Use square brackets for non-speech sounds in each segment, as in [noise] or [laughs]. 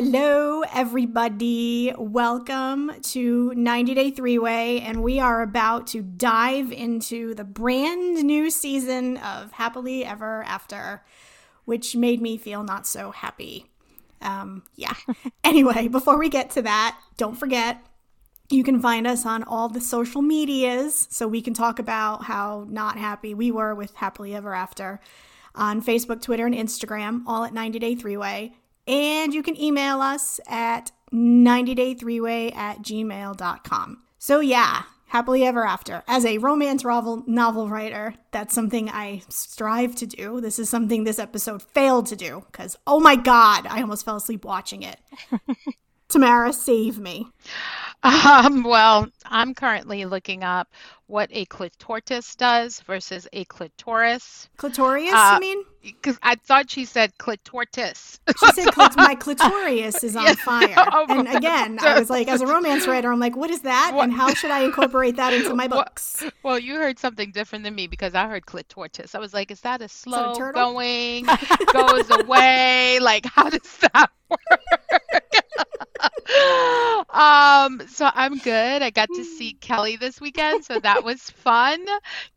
hello, everybody. Welcome to 90 Day Three Way, and we are about to dive into the brand new season of Happily Ever After, which made me feel not so happy. Um, yeah. [laughs] anyway, before we get to that, don't forget you can find us on all the social medias so we can talk about how not happy we were with Happily Ever After on Facebook, Twitter, and Instagram, all at 90 Day Three Way. And you can email us at 90day3way at gmail.com. So, yeah, happily ever after. As a romance novel, novel writer, that's something I strive to do. This is something this episode failed to do because, oh my God, I almost fell asleep watching it. [laughs] Tamara, save me. Um, well, I'm currently looking up what a clitoris does versus a clitoris. Clitorius, uh, you mean? Because I thought she said clitoris. She said [laughs] clit- my clitorius is on fire. [laughs] Oh, and again, I was like, as a romance writer, I'm like, what is that? What? And how should I incorporate that into my [laughs] books? Well, well, you heard something different than me because I heard clitoris. I was like, is that a slow that a going, goes away? Like, how does that work? Um, so I'm good. I got to see Kelly this weekend, so that was fun.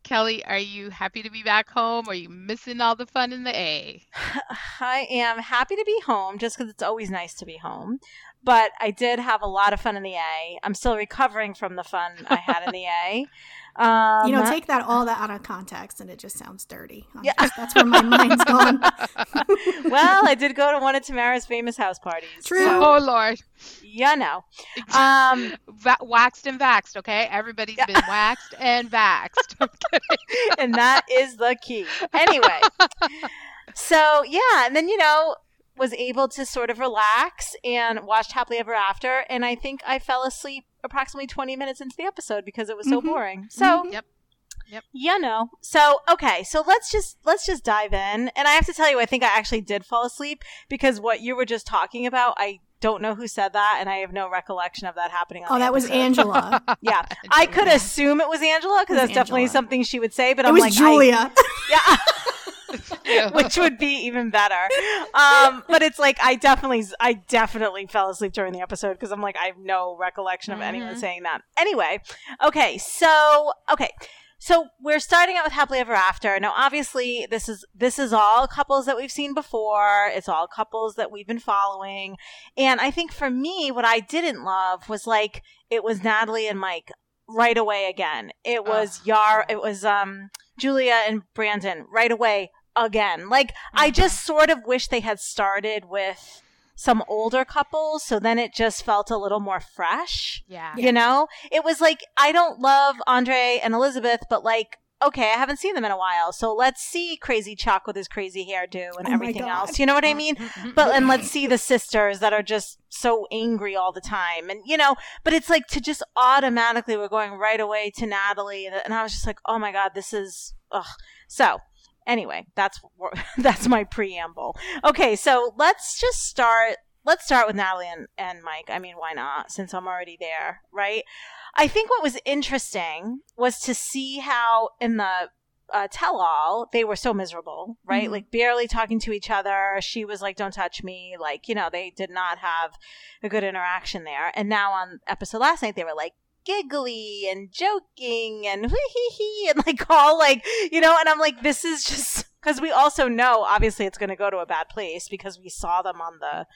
Kelly, are you happy to be back home? Are you missing all the fun in the A? I am happy to be home just because it's always nice to be home. But I did have a lot of fun in the A. I'm still recovering from the fun I had in the A. [laughs] Um, you know, take that all that out of context, and it just sounds dirty. I'm yeah, just, that's where my mind's gone. [laughs] well, I did go to one of Tamara's famous house parties. True. So, oh Lord. Yeah, no. Um, Va- waxed and vaxed. Okay, everybody's yeah. been waxed and vaxed. [laughs] and that is the key. Anyway. So yeah, and then you know was able to sort of relax and watched Happily Ever After, and I think I fell asleep approximately 20 minutes into the episode because it was so mm-hmm. boring. So, mm-hmm. yep. Yep. You know. So, okay. So let's just let's just dive in. And I have to tell you I think I actually did fall asleep because what you were just talking about, I don't know who said that, and I have no recollection of that happening. oh, that episode. was Angela. [laughs] [laughs] yeah, I could assume it was Angela because that's Angela. definitely something she would say. But it I'm was like, Julia. I, [laughs] yeah. [laughs] which would be even better. Um, but it's like I definitely, I definitely fell asleep during the episode because I'm like I have no recollection of mm-hmm. anyone saying that. Anyway, okay, so okay. So we're starting out with happily ever after. Now, obviously, this is this is all couples that we've seen before. It's all couples that we've been following, and I think for me, what I didn't love was like it was Natalie and Mike right away again. It was Yar. It was um Julia and Brandon right away again. Like, mm-hmm. I just sort of wish they had started with some older couples so then it just felt a little more fresh. Yeah. You know? It was like I don't love Andre and Elizabeth, but like okay, I haven't seen them in a while, so let's see Crazy Chuck with his crazy hairdo and oh everything else. You know what I mean? but and let's see the sisters that are just so angry all the time, and you know. But it's like to just automatically we're going right away to Natalie, and I was just like, oh my god, this is ugh. So Anyway, that's [laughs] that's my preamble. Okay, so let's just start. Let's start with Natalie and, and Mike. I mean, why not? Since I'm already there, right? I think what was interesting was to see how in the uh, tell all, they were so miserable, right? Mm-hmm. Like barely talking to each other. She was like, "Don't touch me." Like, you know, they did not have a good interaction there. And now on episode last night, they were like, giggly and joking and hee hee hee and like all like you know and i'm like this is just [laughs] because we also know obviously it's going to go to a bad place because we saw them on the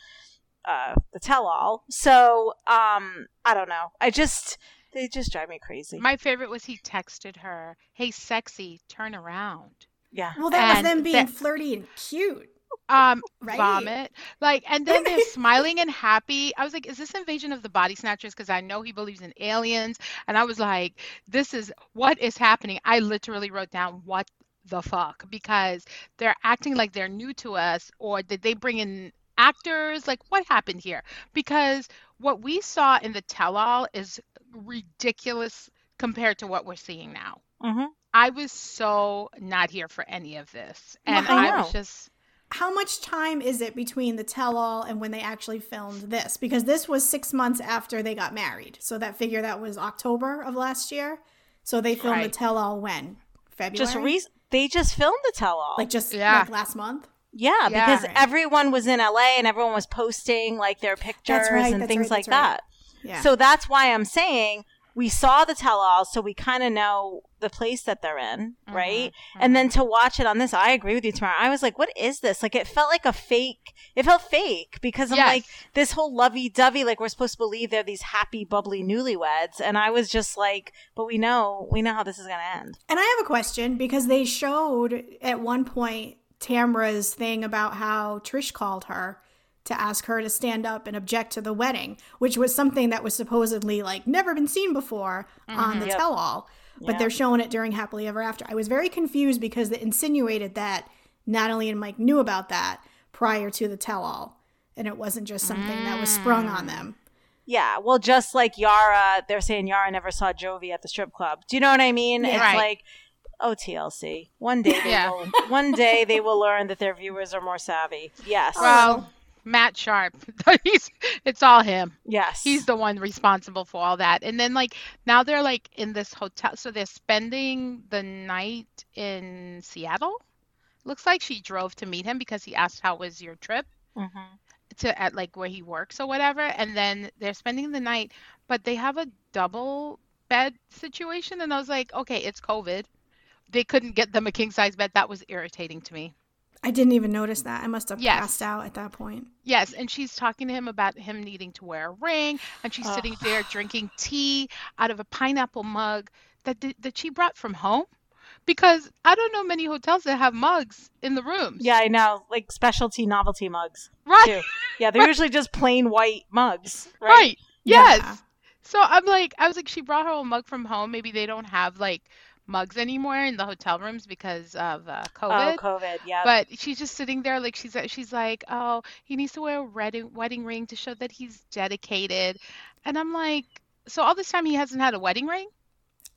uh the tell all so um i don't know. I just they just drive me crazy. My favorite was he texted her hey sexy turn around. Yeah. Well that and was them being that, flirty and cute um [laughs] right. vomit like and then they're [laughs] smiling and happy. I was like is this invasion of the body snatchers? Because i know he believes in aliens and i was like this is what is happening. I literally wrote down what the fuck? Because they're acting like they're new to us or did they bring in actors? Like what happened here? Because what we saw in the tell-all is ridiculous compared to what we're seeing now. Mm-hmm. i was so not here for any of this and I, I was just how much time is it between the tell all and when they actually filmed this? Because this was six months after they got married. So that figure that was October of last year. So they filmed right. the tell all when? February? Just re- they just filmed the tell all. Like just yeah. like last month? Yeah, yeah, because everyone was in LA and everyone was posting like their pictures right, and things right, like that. Yeah. So that's why I'm saying we saw the tell all, so we kind of know the place that they're in, mm-hmm, right? Mm-hmm. And then to watch it on this, I agree with you, Tamara. I was like, what is this? Like, it felt like a fake. It felt fake because I'm yes. like, this whole lovey dovey, like, we're supposed to believe they're these happy, bubbly newlyweds. And I was just like, but we know, we know how this is going to end. And I have a question because they showed at one point Tamra's thing about how Trish called her to ask her to stand up and object to the wedding, which was something that was supposedly like never been seen before mm-hmm, on the yep. tell all. But yeah. they're showing it during Happily Ever After. I was very confused because they insinuated that Natalie and Mike knew about that prior to the tell all. And it wasn't just something mm. that was sprung on them. Yeah, well, just like Yara, they're saying Yara never saw Jovi at the strip club. Do you know what I mean? Yeah. It's right. like, oh TLC. One day, they yeah. will, one day they will learn that their viewers are more savvy. Yes. Well, Matt Sharp. [laughs] He's it's all him. Yes. He's the one responsible for all that. And then like now they're like in this hotel so they're spending the night in Seattle. Looks like she drove to meet him because he asked how was your trip mm-hmm. to at like where he works or whatever. And then they're spending the night, but they have a double bed situation. And I was like, okay, it's COVID. They couldn't get them a king size bed. That was irritating to me. I didn't even notice that. I must have yes. passed out at that point. Yes, and she's talking to him about him needing to wear a ring, and she's oh. sitting there drinking tea out of a pineapple mug that that she brought from home. Because I don't know many hotels that have mugs in the rooms. Yeah, I know, like specialty novelty mugs. Right. Too. Yeah, [laughs] they're right. usually just plain white mugs. Right. right. Yes. Yeah. So I'm like, I was like, she brought her a mug from home. Maybe they don't have like mugs anymore in the hotel rooms because of uh, COVID. Oh, COVID, yeah. But she's just sitting there like she's she's like, oh, he needs to wear a wedding wedding ring to show that he's dedicated, and I'm like, so all this time he hasn't had a wedding ring.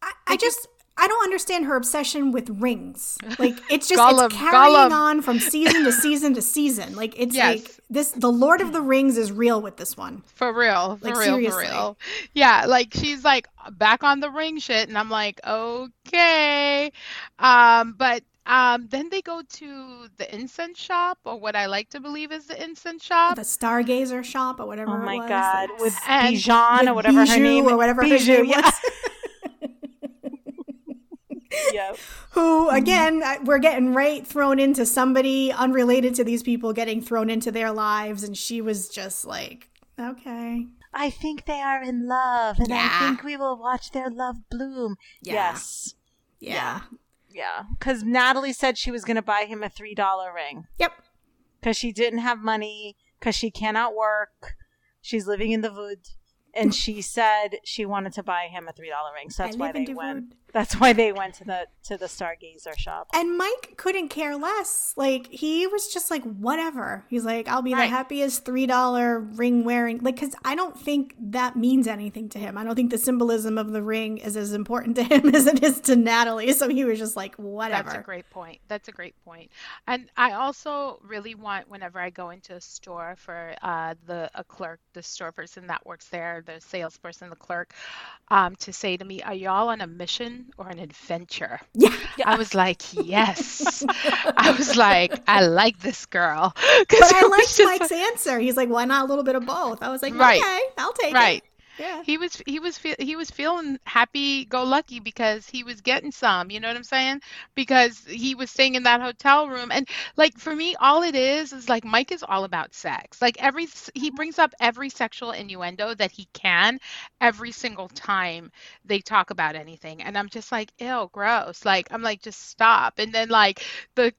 I, I just I don't understand her obsession with rings. Like [laughs] it's just Gollum, it's carrying Gollum. on from season to season to season. Like it's yes. like this the Lord of the Rings is real with this one. For real. For like, real, seriously. for real. Yeah, like she's like back on the ring shit and I'm like, "Okay." Um but um, then they go to the incense shop, or what I like to believe is the incense shop, the Stargazer shop, or whatever. Oh my god, with Bijan or whatever her name, or whatever Bijou, her name yeah. was. [laughs] yep. Who mm-hmm. again we're getting right thrown into somebody unrelated to these people getting thrown into their lives and she was just like okay I think they are in love and yeah. I think we will watch their love bloom. Yeah. Yes. Yeah. Yeah. Cuz Natalie said she was going to buy him a $3 ring. Yep. Cuz she didn't have money cuz she cannot work. She's living in the wood and she said she wanted to buy him a $3 ring. So that's why they went. That's why they went to the to the Stargazer shop. And Mike couldn't care less. Like he was just like whatever. He's like, I'll be right. the happiest three dollar ring wearing. Like, because I don't think that means anything to him. I don't think the symbolism of the ring is as important to him [laughs] as it is to Natalie. So he was just like, whatever. That's a great point. That's a great point. And I also really want whenever I go into a store for uh, the a clerk, the store person that works there, the salesperson, the clerk, um, to say to me, "Are y'all on a mission?" Or an adventure. Yeah. I was like, yes. I [laughs] was like, I like this girl. [laughs] But I liked Mike's like, answer. He's like, why not a little bit of both? I was like, right. okay, I'll take it. right. it. Yeah. He was he was he was feeling happy go lucky because he was getting some, you know what I'm saying? Because he was staying in that hotel room and like for me all it is is like Mike is all about sex. Like every he brings up every sexual innuendo that he can every single time they talk about anything and I'm just like, "Ew, gross." Like I'm like just stop. And then like the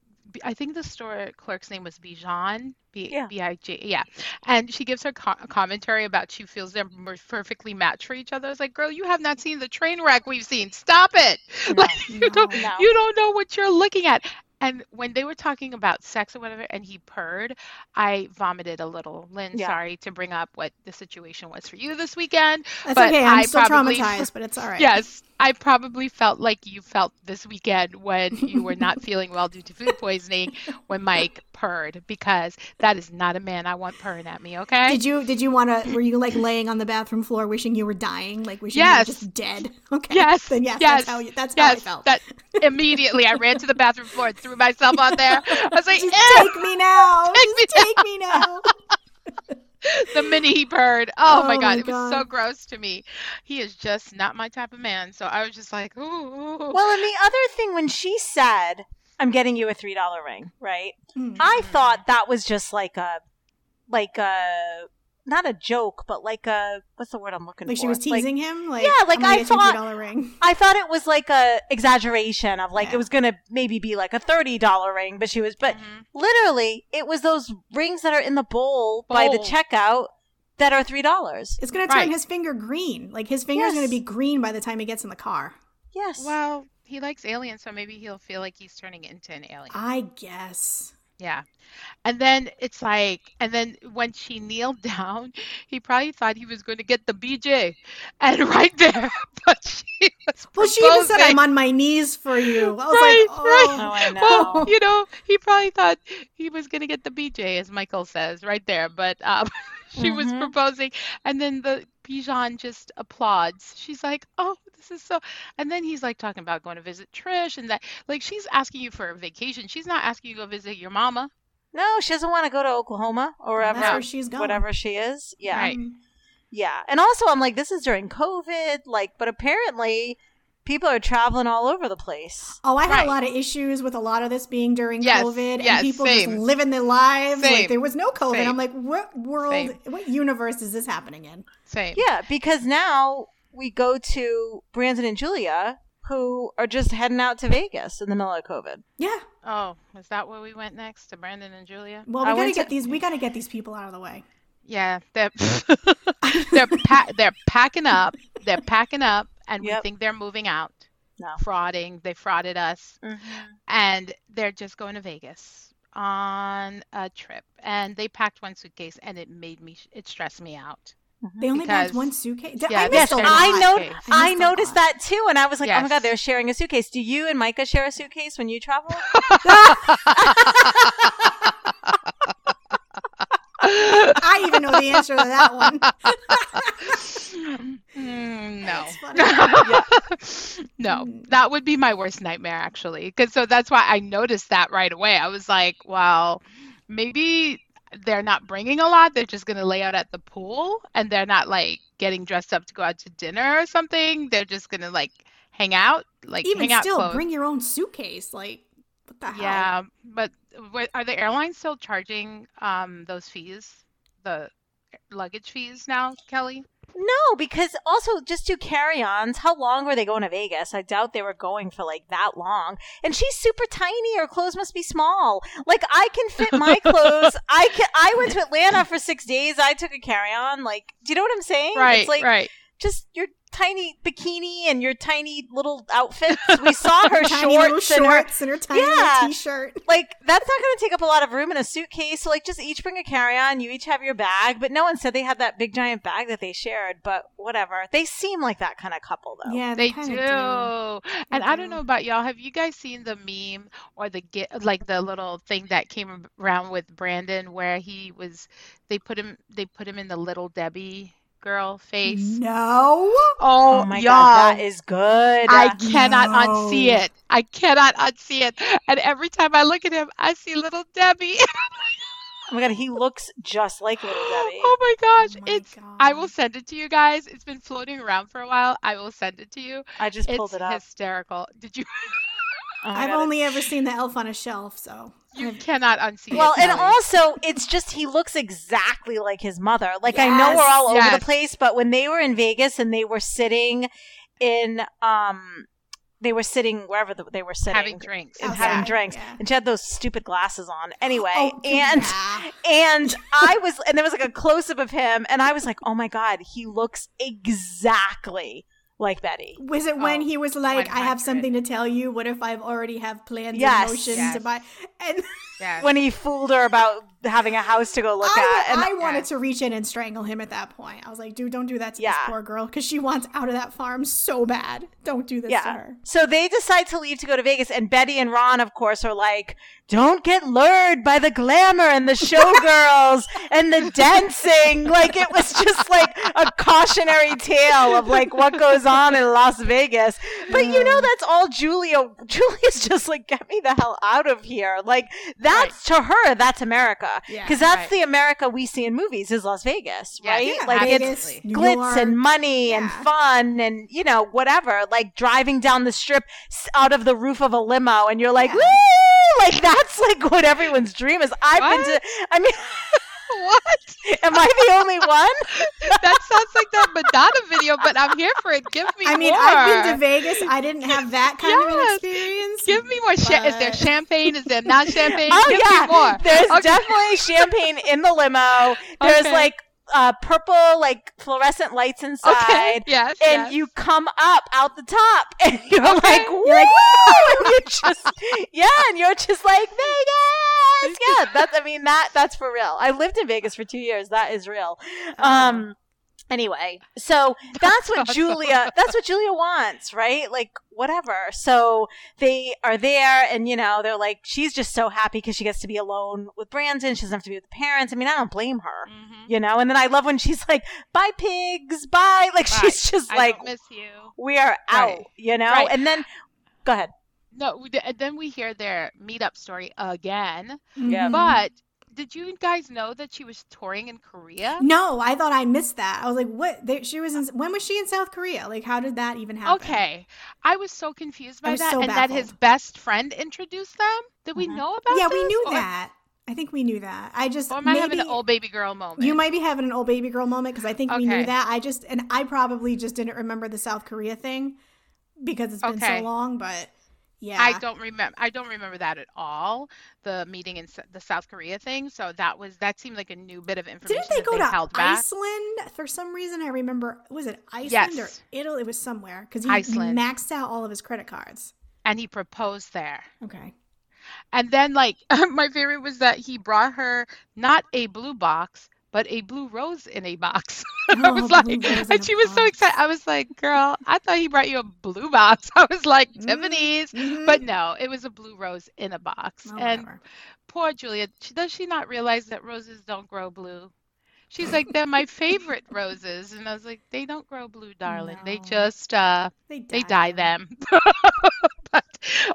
I think the store clerk's name was Bijan. B yeah. B-I-J, yeah. And she gives her co- commentary about she feels they're perfectly matched for each other. I was like, girl, you have not seen the train wreck we've seen. Stop it. [laughs] No, like you no, don't no. you don't know what you're looking at. And when they were talking about sex or whatever, and he purred, I vomited a little. Lynn, yeah. sorry to bring up what the situation was for you this weekend. That's but okay. I'm I still probably, traumatized, but it's all right. Yes, I probably felt like you felt this weekend when you were not [laughs] feeling well due to food poisoning when Mike purred because that is not a man I want purring at me. Okay. Did you did you want to? Were you like laying on the bathroom floor wishing you were dying, like wishing yes. you were just dead? [laughs] Okay. Yes. Then yes, yes. that's how you, that's yes. how I felt. That immediately I ran to the bathroom floor and threw myself on there. I was like, just take [laughs] me now. Take me just take me now. [laughs] the minute he purred. Oh, Oh my god, my it was so gross to me. He is just not my type of man. So I was just like, ooh. Well, and the other thing when she said, "I'm getting you a three dollar ring," right? Mm. I thought that was just like a, like a, not a joke, but like a what's the word I'm looking Like for? she was teasing him. Like Yeah, like I'm gonna I get you a thought- $3 ring. [laughs] I thought it was like a exaggeration of like Yeah. it was gonna maybe be like a thirty dollar ring, but she was, but Mhm. literally it was those rings that are in the bowl, by the checkout that are three dollars. It's gonna turn Right. his finger green. Like his finger's Yes. gonna be green by the time he gets in the car. Yes. Well, he likes aliens, so maybe he'll feel like he's turning into an alien. I guess. Yeah. And then it's like, and then when she kneeled [laughs] down, he probably thought he was going to get the BJ. And [laughs] right there, [laughs] but she was Well, she even said, "I'm on my knees for you." I was Right, like, right. "Oh, Oh, I know. Well, you know, he probably thought he was going to get the BJ, as Michael says right there. But um, she was Mhm. proposing, and then the Bijan just applauds. She's like, "Oh, this is so." And then he's like talking about going to visit Trish, and that like she's asking you for a vacation. She's not asking you to go visit your mama. no, she doesn't want to go to Oklahoma or wherever, that's where she's going. whatever she is. Yeah. Right. Mm. Yeah. And also, I'm like, this is during COVID, like, but apparently people are traveling all over the place. Oh, I had Right. a lot of issues with a lot of this being during Yes, COVID yes, and people same. just living their lives Same, like there was no COVID. same. I'm like, what world, Same. what universe is this happening in? Same. Yeah, because now we go to Brandon and Julia, who are just heading out to Vegas in the middle of COVID. Yeah. Oh, is that where we went next to Brandon and Julia? Well, I we gotta get to- these. We gotta get these people out of the way. Yeah, they're [laughs] [laughs] they're pa- they're packing up. They're packing up, and Yep. we think they're moving out. No. Frauding. They frauded us, mm-hmm. and they're just going to Vegas on a trip. And they packed one suitcase, and it made me. It stressed me out. They only packed Because- one suitcase. Yeah, I Yes, missed a they're. I know. suitcase. I missed a noticed that too, and I was like, "Oh my god, they're sharing a suitcase." Do you and Micah share a suitcase when you travel? [laughs] I even know the answer to that one. [laughs] Mm, no. That's funny. [laughs] no, Mm. that would be my worst nightmare actually. Because so that's why I noticed that right away. I was like, well, maybe they're not bringing a lot. They're just gonna lay out at the pool, and they're not like getting dressed up to go out to dinner or something. They're just gonna like hang out, like Even still, clothes. bring your own suitcase. Like, what the hell? Yeah, but are the airlines still charging um those fees, the luggage fees now, Kelly? No, because also just do carry-ons. How long were they going to Vegas? I doubt they were going for like that long. And she's super tiny. Her clothes must be small. Like I can fit my [laughs] clothes. I can. I went to Atlanta for six days. I took a carry-on. Like, do you know what I'm saying? Right, It's like right. Just your tiny bikini and your tiny little outfits. We [laughs] saw her Her tiny little shorts and her and her tiny Yeah. little t-shirt. like that's not going to take up a lot of room in a suitcase. So like just each bring a carry-on. You each have your bag, but no one said they had that big giant bag that they shared. But whatever. They seem like that kind of couple though. Yeah, They kinda do. And I don't know about y'all. Have you guys seen the meme or the get like the little thing that came around with Brandon where he was they put him they put him in the little Debbie girl face? No. Oh, Oh my y'all. god, that is good. I cannot No. unsee it. I cannot unsee it. And every time I look at him, I see little Debbie. [laughs] oh my god, he looks just like little Debbie. [gasps] oh my gosh. Oh my it's I will send it to you guys. It's been floating around for a while. I will send it to you. I just pulled It's it up. hysterical. Did you [laughs] Oh I've God, only it's- ever seen the elf on a shelf, so you I've- cannot unsee Well, it. and Kelly. also it's just he looks exactly like his mother. Like I know we're Yes. all over the place, but when they were in Vegas and they were sitting in um they were sitting wherever the, they were sitting having drinks. and Outside, having drinks yeah. and she had those stupid glasses on anyway Oh, [laughs] and yeah. and i was and there was like a close-up of him and i was like oh my god he looks exactly like Betty. Was it when Oh, he was like, "I have something to tell you"? What if I've already have plans Yes. in motion Yes. to buy? And [laughs] Yes. When he fooled her about having a house to go look I, at. And I wanted Yes. to reach in and strangle him at that point. I was like, "Dude, don't do that to Yeah. this poor girl because she wants out of that farm so bad. Don't do this to her." So they decide to leave to go to Vegas, and Betty and Ron, of course, are like, "Don't get lured by the glamour and the showgirls [laughs] and the dancing." Like it was just like a cautionary tale of like what goes on in Las Vegas. But you know, that's all Julia. Julia's just like, "Get me the hell out of here!" Like that's to her, that's America, Yeah. because that's Right. the America we see in movies is Las Vegas, Yeah, right? Yeah, like Vegas, it's glitz and money and fun and you know whatever like driving down the strip out of the roof of a limo and you're like Yeah. woo like that's like what everyone's dream is i've been to i mean [laughs] what? [laughs] am i the only one [laughs] that sounds like that Madonna video, but I'm here for it. Give me more. I mean, more. I've been to Vegas. I didn't have that kind of an experience. Give me more. Cha- is there champagne? Is there not champagne? oh Give yeah me more. there's Okay. definitely champagne in the limo there's Okay. like uh purple like fluorescent lights inside Okay. Yes. and yes. you come up out the top [laughs] and you're Okay. like You're you're like, and you're just yeah and you're just like Vegas yeah that's I mean that that's for real I lived in Vegas for two years that is real um anyway [laughs] so that's what. Julia that's what Julia wants right like whatever so they are there and you know they're like she's just so happy because she gets to be alone with Brandon she doesn't have to be with the parents I mean I don't blame her Mhm. you know and then I love when she's like bye pigs bye like Right. she's just I like miss you. we are out, Right. you know? Right. And then go ahead. No, and then we hear their meetup story again. Yeah. Mhm. But did you guys know that she was touring in Korea? No, I thought I missed that. I was like, "What? They, she was in? When was she in South Korea? Like, how did that even happen?" Okay, I was so confused by that, so and that his best friend introduced them. Did we Mhm. know about? That? Yeah, we knew Or- that. I think we knew that. I just Or am I maybe having an old baby girl moment? you might be having an old baby girl moment because I think we knew that. I just and I probably just didn't remember the South Korea thing because it's been Okay. so long. But yeah, I don't remember. I don't remember that at all. The meeting in S- the South Korea thing. So that was that seemed like a new bit of information Didn't they that go they to held back. Iceland for some reason? I remember was it Iceland Yes. or Italy? It was somewhere because he Iceland. maxed out all of his credit cards. And he proposed there. Okay. And then, like, [laughs] my favorite was that he brought her not a blue box, but a blue rose in a box. [laughs] I Oh, was like, and she was so excited. I was like, girl, I thought he brought you a blue box. [laughs] I was like, Mm, Tiffany's. mhm. But no, it was a blue rose in a box. Oh, and whatever. poor Julia, she, does she not realize that roses don't grow blue? She's like, they're my favorite roses. And I was like, they don't grow blue, [laughs] darling. They just, uh, they they dye them. but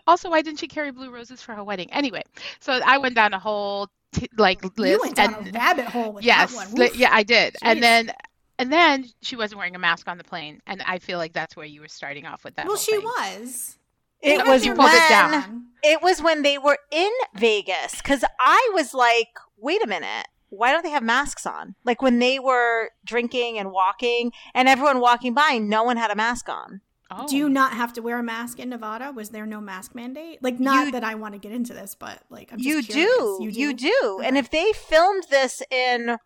also, why didn't she carry blue roses for her wedding? Anyway, so I went down a whole t- like list. You went down and a rabbit hole with yes, that one. li- yeah, I did. Jeez. And then, and then she wasn't wearing a mask on the plane, and I feel like that's where you were starting off with that. well, whole she thing. was. It No, was when it down. it was when they were in Vegas cuz I was like, "Wait a minute. Why don't they have masks on?" Like when they were drinking and walking and everyone walking by, no one had a mask on. Oh. Do you not have to wear a mask in Nevada? Was there no mask mandate? Like, not You- that I want to get into this, but like, I'm just You curious. do. You do. And if they filmed this in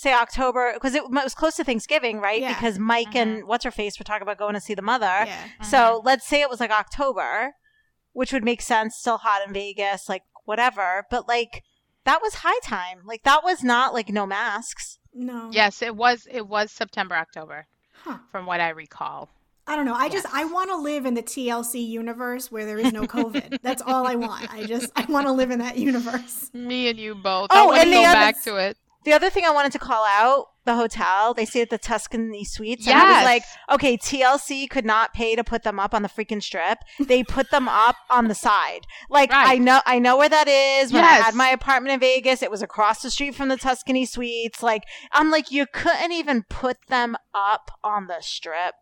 say October because it was close to Thanksgiving, right? Yeah. Because Mike and uh-huh. what's her face were talking about going to see the mother. Yeah. So uh-huh. let's say it was like October, which would make sense, still hot in Vegas, like whatever. But like that was high time. Like that was not like no masks. No. Yes, it was. It was September, October, Huh. from what I recall. I don't know. I just I want to live in the TLC universe where there is no COVID. That's all I want. I just I want to live in that universe. Me and you both. Oh, I want to and go the other- back to it. The other thing I wanted to call out the hotel, they stayed at the Tuscany Suites. And I was like, okay, TLC could not pay to put them up on the freaking strip. They put them up on the side. Like I know I know where that is. When I had my apartment in Vegas, it was across the street from the Tuscany Suites. Like I'm like, you couldn't even put them up on the strip.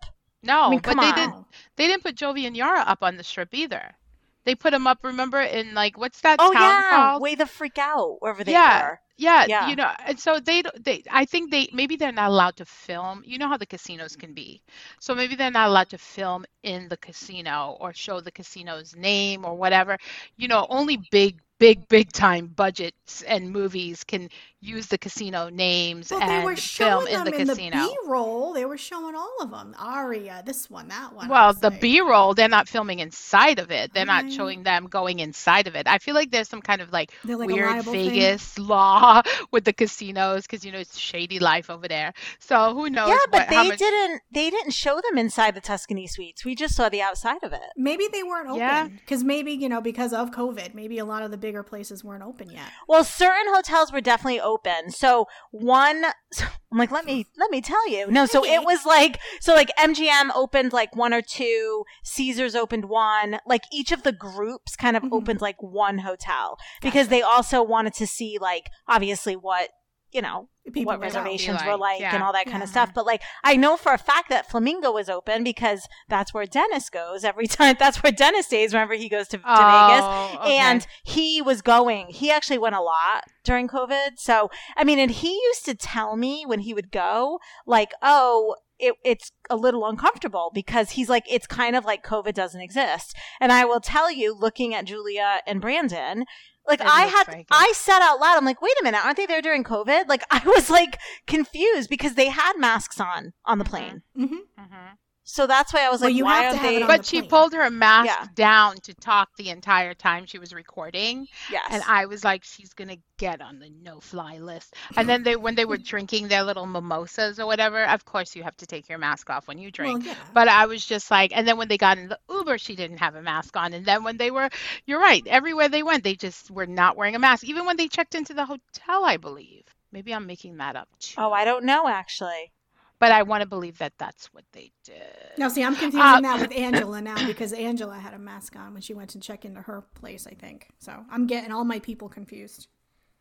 No, I mean, but they on. didn't. They didn't put Jovi and Yara up on the strip either. They put them up. Remember in like what's that Oh town yeah, called? way the freak out wherever they Yeah. were. Yeah, Yeah. you know, and so they they I think they maybe they're not allowed to film. You know how the casinos can be. So maybe they're not allowed to film in the casino or show the casino's name or whatever. You know, only big big big time budgets and movies can use the casino names well, and film in the in casino. The B-roll, they were showing all of them. Aria, this one, that one. Well, the like... B-roll, they're not filming inside of it. They're right. not showing them going inside of it. I feel like there's some kind of like, like weird Vegas thing. law [laughs] with the casinos because you know it's shady life over there. So who knows? Yeah, but what, they much... didn't. They didn't show them inside the Tuscany suites. We just saw the outside of it. Maybe they weren't open because yeah. maybe you know because of COVID, maybe a lot of the bigger places weren't open yet. Well, certain hotels were definitely open. So one so I'm like, let me let me tell you. No, so it was like so like MGM opened like one or two, Caesars opened one, like each of the groups kind of mm-hmm. opened like one hotel because gotcha. they also wanted to see like obviously what you know People what reservations were like yeah. and all that kind yeah. of stuff. But like I know for a fact that Flamingo was open because that's where Dennis goes every [laughs] time. That's where Dennis stays whenever he goes to, to oh, Vegas. Okay. And he was going. He actually went a lot during COVID. So I mean, and he used to tell me when he would go, like, oh, it, it's a little uncomfortable because he's like, it's kind of like COVID doesn't exist. And I will tell you, looking at Julia and Brandon, like I had, I said out loud, I'm like, wait a minute, aren't they there during COVID? Like [laughs] I was like confused because they had masks on on the mm-hmm. plane. Mm-hmm. Mm-hmm. So that's why I was well, like, why aren't they? But the she pulled her mask yeah. down to talk the entire time she was recording. Yes. And I was like, she's gonna get on the no-fly list. And then they, when they were drinking their little mimosas or whatever, of course you have to take your mask off when you drink. Well, yeah. But I was just like, and then when they got in the Uber, she didn't have a mask on. And then when they were, you're right, everywhere they went, they just were not wearing a mask. Even when they checked into the hotel, I believe. Maybe I'm making that up too. Oh, I don't know actually but I want to believe that that's what they did. Now, see, I'm confusing uh, that with [laughs] Angela now because Angela had a mask on when she went to check into her place, I think. So I'm getting all my people confused.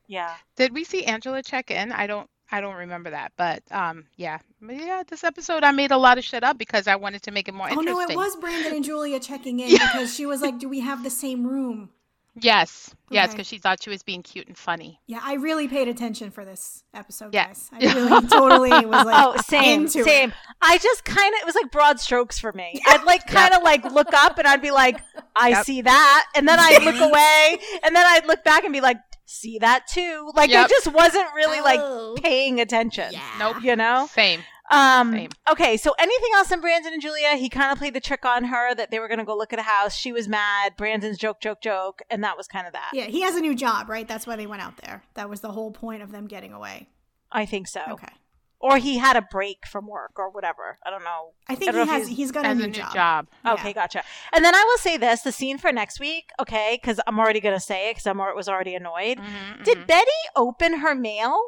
Yeah. Did we see Angela check in? I don't. I don't remember that, but um, yeah, yeah. This episode, I made a lot of shit up because I wanted to make it more interesting. Oh no, it was Brandon and Julia checking in [laughs] yeah. because she was like, "Do we have the same room?" Yes, yes, because she thought she was being cute and funny. Yeah, I really paid attention for this episode, yeah. guys. I really totally [laughs] was like, oh, same, same. It. I just kind of it was like broad strokes for me. I'd like kind of yep. like look up and I'd be like, I yep. see that, and then I'd look [laughs] away, and then I'd look back and be like, see that too. Like yep. I just wasn't really like oh. paying attention. Yeah. Nope. You know? Same. Um, Same. okay, so anything else in Brandon and Julia? He kind of played the trick on her that they were going to go look at a house. She was mad. Brandon's joke, joke, joke, and that was kind of that. Yeah, he has a new job, right? That's why they went out there. That was the whole point of them getting away. I think so. Okay. Or he had a break from work or whatever. I don't know. I think I he has. He's, he's got a new, a new job. job. Okay, yeah. gotcha. And then I will say this: the scene for next week, okay? Because I'm already gonna say it because I was already annoyed. Mm-hmm, Did mm-hmm. Betty open her mail?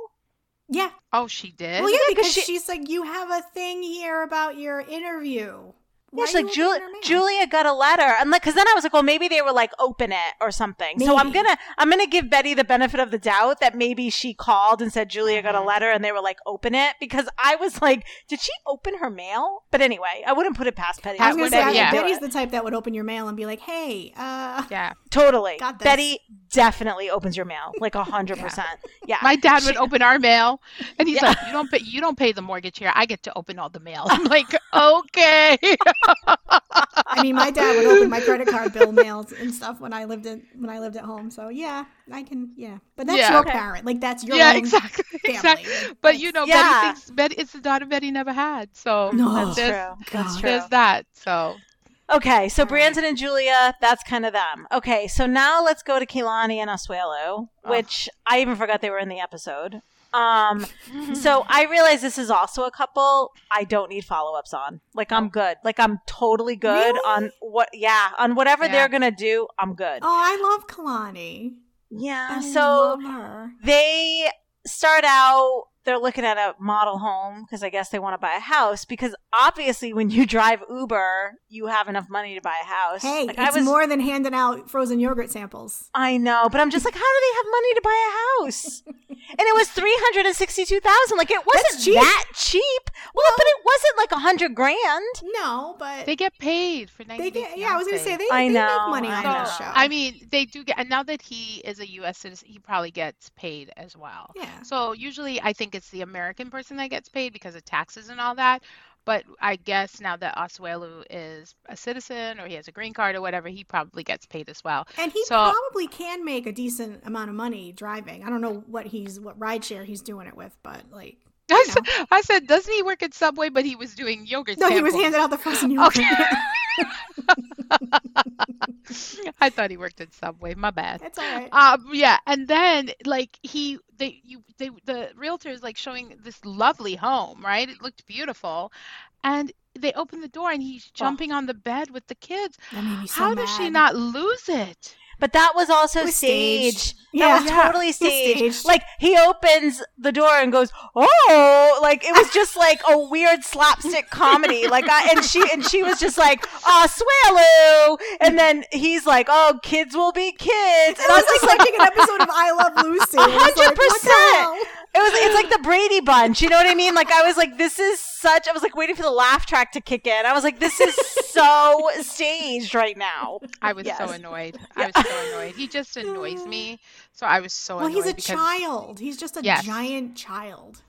Yeah. Oh, she did. Well, yeah, because she, she's like, you have a thing here about your interview. Yeah, she's like Julia. Julia got a letter, and like, because then I was like, well, maybe they were like, open it or something. Maybe. So I'm gonna, I'm gonna give Betty the benefit of the doubt that maybe she called and said Julia got a mm-hmm. letter, and they were like, open it, because I was like, did she open her mail? But anyway, I wouldn't put it past Betty. I was gonna say, yeah. Betty's the type that would open your mail and be like, hey, uh, yeah, totally. Betty definitely opens your mail, like a hundred percent. Yeah, my dad would open our mail, and he's yeah. like, you don't pay, you don't pay the mortgage here. I get to open all the mail. I'm like, okay. I mean, my dad would open my credit card bill mails and stuff when I lived in when I lived at home. So yeah, I can. Yeah, but that's yeah, your okay. parent. Like that's your yeah, exactly, family. exactly. Like, but you know, yeah. Betty thinks Betty it's the daughter Betty never had. So no, that's true. That's true. There's that. So Okay, so Brandon and Julia, that's kind of them. Okay, so now let's go to Kalani and which oh. I even forgot they were in the episode. Um, [laughs] so I realize this is also a couple I don't need follow ups on. Like I'm good. Like I'm totally good really? on what. Yeah, on whatever yeah. they're gonna do. I'm good. Oh, I love Kalani. Yeah. I so they start out they're looking at a model home because I guess they want to buy a house. Because obviously, when you drive Uber, you have enough money to buy a house. Hey, like, it's was, more than handing out frozen yogurt samples. I know, but I'm just like, how do they have money to buy a house? [laughs] and it was three hundred and sixty-two thousand. Like it wasn't cheap. that cheap. Well, well, but it wasn't like a hundred grand. No, but they get paid for ninety. They get, yeah, I was gonna say they, I they know, make money I on this show. I mean, they do get. And now that he is a U.S. citizen, he probably gets paid as well. Yeah. So usually, I think it's the American person that gets paid because of taxes and all that. But I guess now that Asuelu is a citizen or he has a green card or whatever, he probably gets paid as well. And he So- probably can make a decent amount of money driving. I don't know what he's what rideshare he's doing it with, but like I said, I said, doesn't he work at Subway? But he was doing yogurt. no, he was handing out the frozen yogurt. Okay. [laughs] I thought he worked at Subway. My bad. It's all right. Um, yeah, and then like he, they, you, they, the realtor is like showing this lovely home, right? It looked beautiful, and they open the door and he's jumping on the bed with the kids. That made me so How does she not lose it? But that was also was staged. staged. That Yeah. was Yeah. totally It was staged. staged. Like he opens the door and goes, "Oh!" Like it was [laughs] just like a weird slapstick comedy. Like I and she and she was just like, "Oh, Swallow," and then he's like, "Oh, kids will be kids," and It I was was like like, watching an episode of I Love [laughs] Lucy. A It was like, hundred percent. It was it's like the Brady Bunch, you know what I mean? Like I was like, this is such I was like waiting for the laugh track to kick in. I was like, this is so [laughs] staged right now. I was so Yes. annoyed. I was so annoyed. He just annoys me. [sighs] So I was so Well, he's a because child. He's just a Yes. giant child.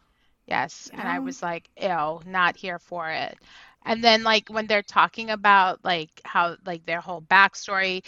Yes, and I was like, ew, not here for it. And then like when they're talking about like how like their whole backstory,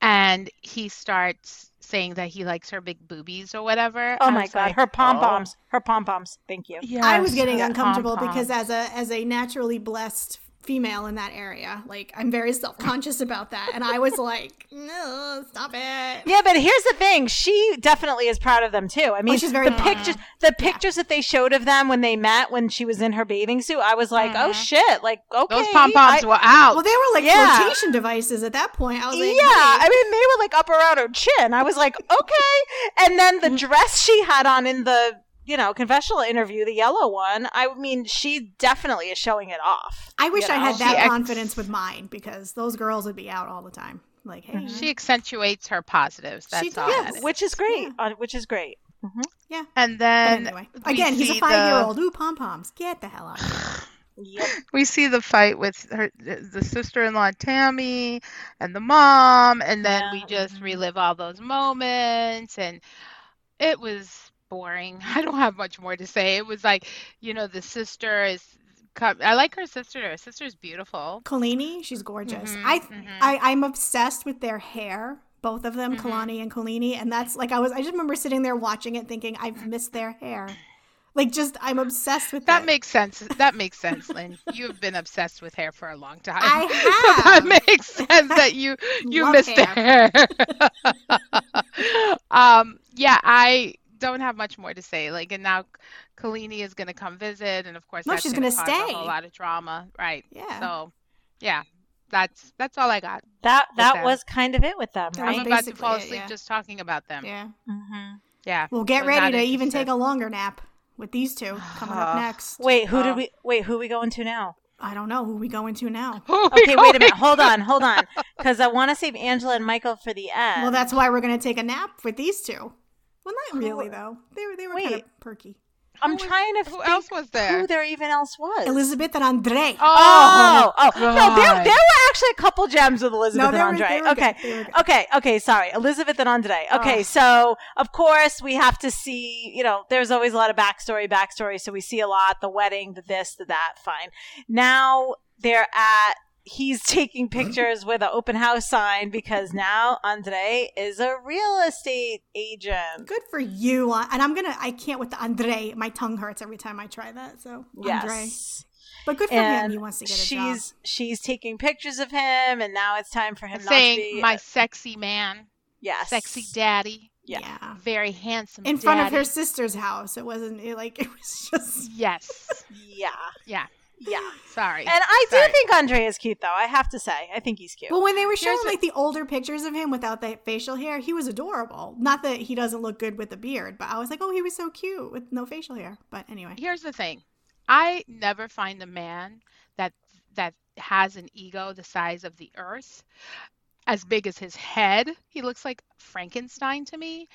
and he starts saying that he likes her big boobies or whatever. Oh my god, like, her pom oh. poms, her pom poms. Thank you. I was getting uncomfortable pom-pom. because as a as a naturally blessed female in that area, like I'm very self conscious about that, and I was like, [laughs] no, stop it. Yeah, but here's the thing. She definitely is proud of them too. I mean, Oh, she's very the proud. pictures the pictures that they showed of them when they met when she was in her bathing suit, I was like, "Oh Mhm. shit." Like, okay. Those pom poms I- were out. Well, they were like Yeah. flotation devices at that point. I was like, yeah, I mean, they were like up around her chin. I was like, [laughs] okay. And then Mm-hmm. the dress she had on in the, you know, confessional interview, the yellow one, I mean, she definitely is showing it off. I wish you I know? had that ex- confidence with mine because those girls would be out all the time. Like, hey, She accentuates her positives. She That's all does. that is. Which is great. Uh, which is great. hmm Yeah. And then anyway, again, he's a five year the- old. Ooh, pom poms. Get the hell out of here. [sighs] Yep. we see the fight with her the sister-in-law Tammy and the mom and then we just relive all those moments and it was boring. [laughs] I don't have much more to say. It was like, you know, the sister is I like her sister. Her sister's beautiful. Kolini, she's gorgeous. Mhm, I, mhm. I, I'm obsessed with their hair. Both of them, Mhm. Kalani and Kolini, and that's like I was. I just remember sitting there watching it, thinking I've missed their hair. Like, just I'm obsessed with That it. makes sense. That makes sense, Lynn. You've been obsessed with hair for a long time. I So [laughs] that makes sense that you you Love missed the hair. [laughs] um, yeah, I don't have much more to say. Like, and now Kolini is going to come visit, and of course, No, that's she's gonna gonna stay. a lot of drama, right? Yeah. So, yeah, that's that's all I got. That that them. was kind of it with them, That I'm was right? about to fall asleep yeah. just talking about them. yeah. hmm Yeah. Well, get so ready not to even take a longer nap with these two coming up Oh. [sighs] next. Wait, who Oh. did we? Wait, who we going to now? I don't know who we going to now. [laughs] Okay, wait a minute. [laughs] Hold on, hold on, because I want to save Angela and Michael for the end. Well, that's why we're gonna take a nap with these two. Well, not really though. They were they were kind of perky. I'm Who was- trying to who think else was there? Who there even else was? Elizabeth and Andre. Oh, oh, oh, oh. no, there, there were actually a couple gems with Elizabeth No, and Andre. they were okay. good. They were good. Okay, okay, sorry. Elizabeth and Andre. Oh. Okay, Oh. so of course we have to see, you know, there's always a lot of backstory, backstory, so we see a lot, the wedding, the this, the that, fine. Now they're at he's taking pictures with an open house sign because now Andre is a real estate agent. Good for you. And I'm gonna. I can't with the Andre. My tongue hurts every time I try that. So Andre. But good for him. He wants to get a she's job. she's taking pictures of him and now it's time for him not to saying be my sexy man, yes. sexy daddy, Yeah. Yeah. very handsome In front of her sister's house. It wasn't it, like [laughs] it was just. Yes. [laughs] Yeah. Yeah. Yeah. Sorry. And I do Sorry. think Andre is cute, though. I have to say, I think he's cute. Well, when they were showing Here's a- like the older pictures of him without the facial hair, he was adorable. Not that he doesn't look good with the beard, but I was like, oh, he was so cute with no facial hair. But anyway, Here's the thing. I never find a man that that has an ego the size of the earth, as big as his head. He looks like Frankenstein to me.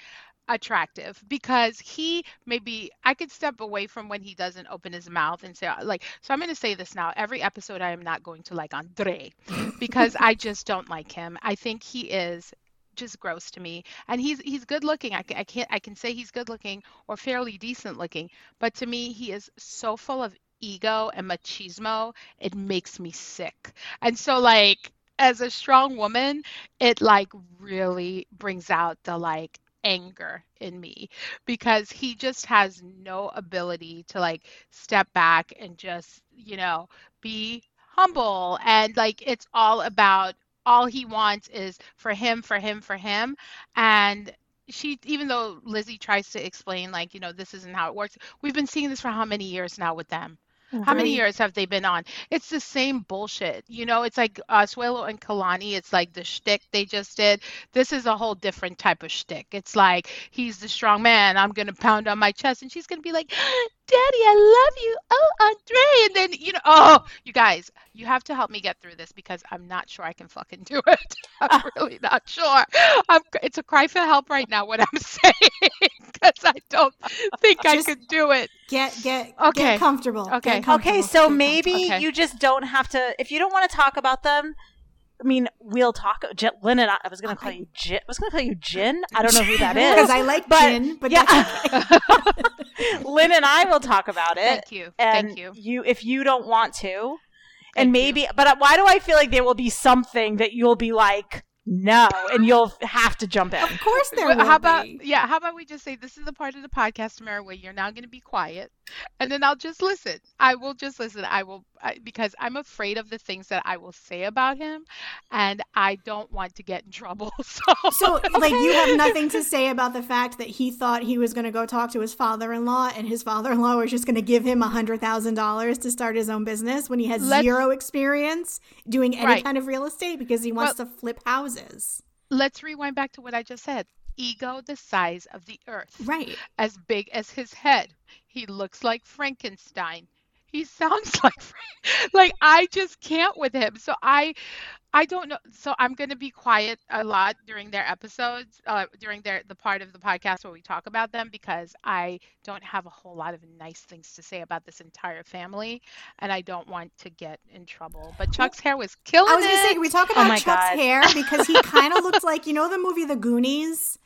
Attractive because he maybe I could step away from when he doesn't open his mouth and say uh, like so I'm going to say this now every episode I am not going to like Andre because I just don't like him. I think he is just gross to me and he's he's good looking I, I can't i can say he's good looking or fairly decent looking but to me he is so full of ego and machismo, it makes me sick. And so like as a strong woman, it like really brings out the like anger in me because he just has no ability to like step back and just, you know, be humble. And like it's all about all he wants is for him for him for him. And she even though Lizzie tries to explain like you know this isn't how it works we've been seeing this for how many years now with them how many years have they been on? It's the same bullshit. You know, it's like uh, Asuelu and Kalani. It's like the shtick they just did. This is a whole different type of shtick. It's like he's the strong man. I'm gonna pound on my chest, and she's gonna be like, [gasps] "Daddy, I love you." Oh, Andre, and then you know, oh, you guys, you have to help me get through this because I'm not sure I can fucking do it. [laughs] I'm ah. really not sure. I'm, it's a cry for help right now. What I'm [laughs] saying because I don't think I could do it. Get get okay. Get comfortable. Okay. Get comfortable. Okay. So maybe okay. you just don't have to. If you don't want to talk about them, I mean, we'll talk. J- Lynn and I, I was going to call you Jin. I was going to call you Jin. I don't know who that [laughs] is because I like but, Jin. But yeah, okay. Lynn and I will talk about it. Thank you. And Thank you. You, if you don't want to, and maybe, you. but uh, why do I feel like there will be something that you'll be like? no, and you'll have to jump in. Of course, there. How about be. yeah? How about we just say this is the part of the podcast, Mara, where you're now going to be quiet, and then I'll just listen. I will just listen. I will I, because I'm afraid of the things that I will say about him, and I don't want to get in trouble. [laughs] So, so like you have [laughs] nothing to say about the fact that he thought he was going to go talk to his father-in-law, and his father-in-law was just going to give him a hundred thousand dollars to start his own business when he has Let's, zero experience doing any right. kind of real estate because he wants well, to flip houses. Let's rewind back to what I just said ego the size of the earth. Right. As big as his head. He looks like Frankenstein he sounds [laughs] like like I just can't with him. So I I don't know. So I'm going to be quiet a lot during their episodes, uh, during their the part of the podcast where we talk about them, because I don't have a whole lot of nice things to say about this entire family, and I don't want to get in trouble. But Chuck's hair was killing. I was going to say, can we talk oh about oh Chuck's God. hair because he [laughs] kind of looked like you know the movie The Goonies.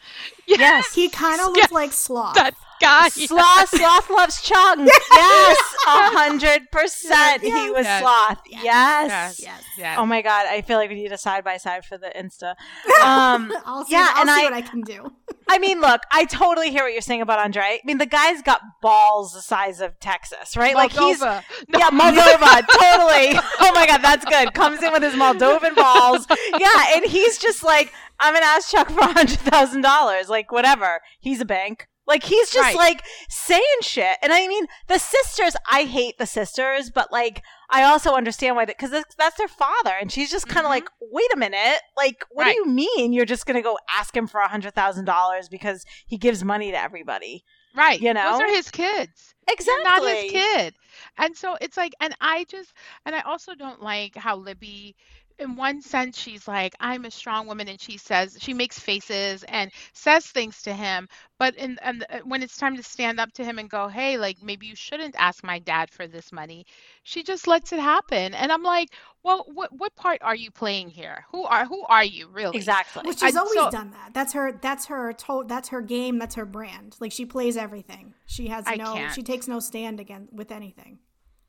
Yes, he kind of looked yes. like Sloth. That guy. Sloth, Sloth [laughs] loves Chunk. yes, a hundred percent. He was yes. Sloth. Yes. Yes. yes. yes. Oh my God, I feel like we need a side by side for the Insta. [laughs] Um, I'll see, yeah, I'll and see I, what I can do. [laughs] I mean, look, I totally hear what you're saying about Andre. I mean, the guy's got balls the size of Texas, right? Moldova. Like he's no. [laughs] yeah, Moldova, totally. Oh my God, that's good. Comes in with his Moldovan balls. Yeah, and he's just like, I'm gonna ask Chuck for a hundred thousand dollars, like whatever. He's a bank. Like he's just right. like saying shit. And I mean, the sisters, I hate the sisters, but like I also understand why that because that's, their father, and she's just kind of mm-hmm. like, wait a minute, like what right. do you mean you're just gonna go ask him for a hundred thousand dollars because he gives money to everybody? Right. You know, those are his kids. Exactly. You're not his kid. And so it's like, and I just, and I also don't like how Libby in one sense she's like i'm a strong woman and she says she makes faces and says things to him but in and uh, when it's time to stand up to him and go hey like maybe you shouldn't ask my dad for this money she just lets it happen and i'm like well what what part are you playing here? Who are who are you really? Exactly. Well, she's I, always so, done that. That's her that's her to- that's her game that's her brand. Like she plays everything. She has I no can't. she takes no stand again with anything.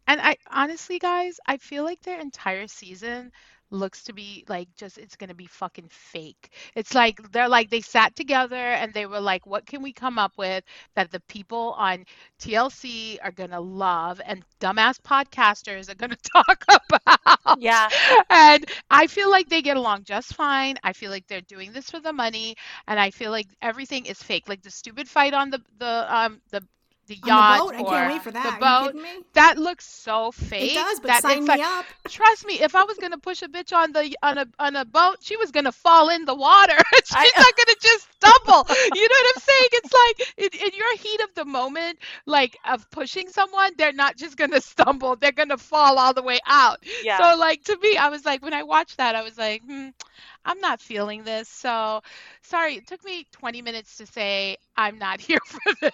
And I honestly, guys, I feel like their entire season looks to be like just it's going to be fucking fake. It's like they're like they sat together and they were like what can we come up with that the people on TLC are going to love and dumbass podcasters are going [laughs] to talk about. Yeah. And I feel like they get along just fine. I feel like they're doing this for the money and I feel like everything is fake. Like the stupid fight on the the um the the yacht the boat. I can't wait for that. The boat. That looks so fake. It does, but that sign me like, up. Trust me, if I was gonna push a bitch on the on a on a boat, she was gonna fall in the water. [laughs] She's I, not gonna just stumble. you know what I'm saying? It's like in, in, your heat of the moment, like of pushing someone, they're not just gonna stumble. They're gonna fall all the way out. Yeah. So like to me, I was like when I watched that, I was like, hmm, I'm not feeling this. So sorry, it took me 20 minutes to say I'm not [laughs] here for this.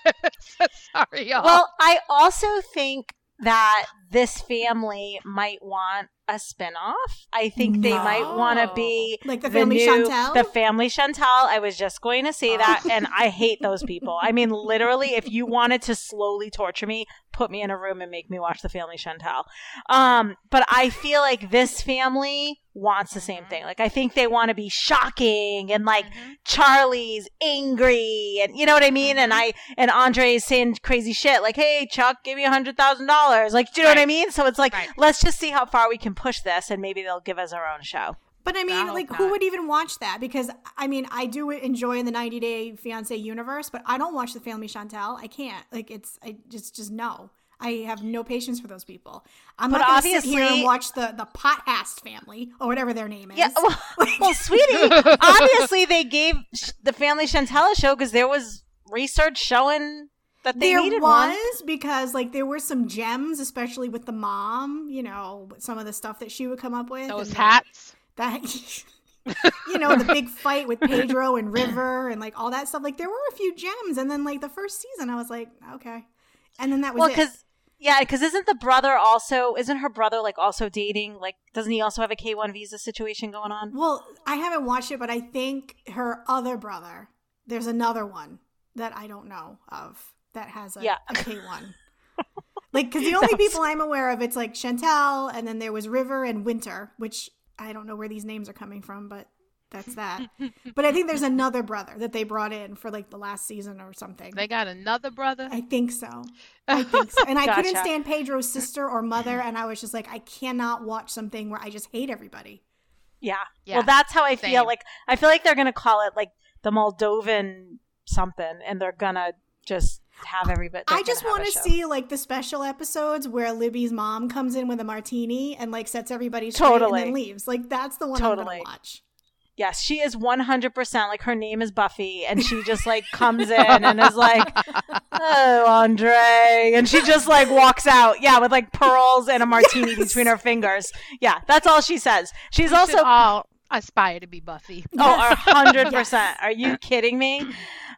[laughs] sorry, y'all. Well, I also think that this family might want a spinoff. I think they might want to be like the family new, Chantel. The family Chantel. I was just going to say that, and I hate those people. I mean, literally, if you wanted to slowly torture me, put me in a room and make me watch the family Chantel. Um, but I feel like this family wants the same thing. Like I think they want to be shocking and like Mhm. Charlie's angry and you know what I mean. And I and Andre is saying crazy shit like, "Hey Chuck, give me a hundred thousand dollars." Like, do you know what I mean? So it's like, Right. let's just see how far we can push this, and maybe they'll give us our own show. But I mean, I hope like, who would even watch that? Because I mean, I do enjoy the 90 Day Fiance universe, but I don't watch the Family Chantel. I can't. Like, it's I just just no. I have no patience for those people. I'm But not going to sit here and watch the the Potthast family or whatever their name is. Yeah, well, [laughs] well sweetie, obviously they gave sh- the family Chantel a show because there was research showing that they there needed was one. because like there were some gems, especially with the mom. You know, some of the stuff that she would come up with. Those and hats. that [laughs] you know the [laughs] big fight with pedro and river and like all that stuff like there were a few gems and then like the first season i was like okay and then that was Well, because yeah, because isn't the brother also isn't her brother like also dating? Like, doesn't he also have a K one visa situation going on? well i haven't watched it but i think her other brother there's another one that i don't know of that has a, Yeah. a k1 [laughs] like because the only people i'm aware of it's like chantel and then there was river and winter which i don't know where these names are coming from but that's that but i think there's another brother that they brought in for like the last season or something They got another brother. I think so. I think so. And I couldn't stand Pedro's sister or mother, and I was just like, I cannot watch something where I just hate everybody. Yeah. Yeah, Well, that's how I feel. Like, I feel like they're gonna call it like the Moldovan something, and they're gonna just have everybody. I just want to see like the special episodes where Libby's mom comes in with a martini and like sets everybody straight Totally. and then leaves. Like that's the one I'm Totally. gonna watch. Yes, she is one hundred percent like her name is Buffy, and she just like comes in and is like, "Oh, Andre," and she just like walks out, yeah, with like pearls and a martini between her fingers. Yeah, that's all she says. She's We also all aspire to be Buffy. Oh, a hundred percent. Are you kidding me?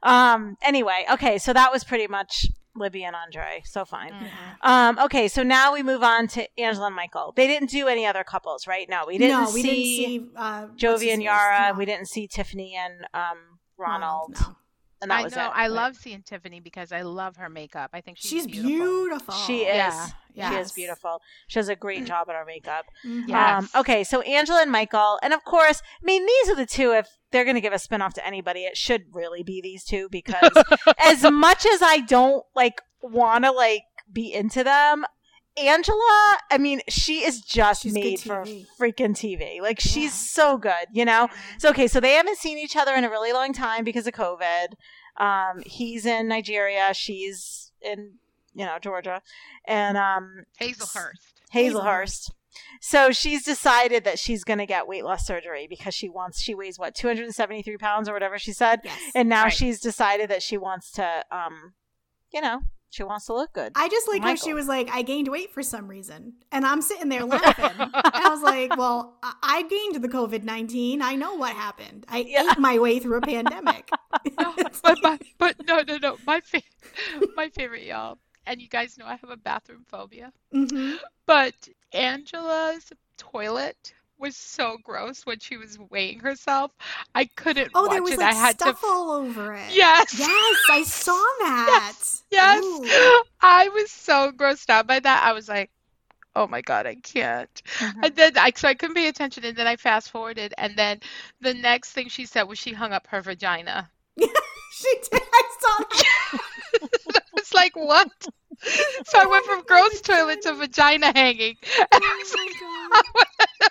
Um. Anyway, okay. So that was pretty much Libby and Andre. So fine. Mm-hmm. Um. Okay. So now we move on to Angela and Michael. They didn't do any other couples, right? No, we didn't. no, we see didn't see uh, Jovi and? Yara. No. We didn't see Tiffany and um Ronald. No. And that I was know. it. I But love seeing Tiffany because I love her makeup. I think she's, She's beautiful. beautiful. She is. Yeah, She is beautiful. She does a great job at her makeup. Yeah. Um, okay, so Angela and Michael, and of course, I mean, these are the two. If they're going to give a spinoff to anybody, it should really be these two because [laughs] as much as I don't like want to like be into them, Angela, I mean, she is just She's made for freaking TV. Like she's Yeah. so good, you know. So okay, so they haven't seen each other in a really long time because of COVID. Um, he's in Nigeria, she's in you know Georgia, and um, Hazlehurst. Hazlehurst. So she's decided that she's going to get weight loss surgery because she wants. She weighs what 273 pounds or whatever she said, Yes. and now Right. she's decided that she wants to, um, you know, she wants to look good. I just like how she was like, I gained weight for some reason. And I'm sitting there laughing. and I was like, well, I, I gained the COVID 19. I know what happened. I Yeah. ate my way through a pandemic. [laughs] [laughs] But my, but no no no my fa- [laughs] my favorite y'all and you guys know I have a bathroom phobia Mhm. but Angela's toilet was so gross when she was weighing herself I couldn't Oh, watch there was it like I had stuff to all over it. yes Yes, I [laughs] saw that. yes Ooh. I was so grossed out by that I was like oh my god I can't Mhm. and then I so I couldn't pay attention and then I fast forwarded and then the next thing she said was she hung up her vagina [laughs] She did. I saw [laughs] that. I was like, what? So I went from girls' toilet to vagina hanging. And I was like,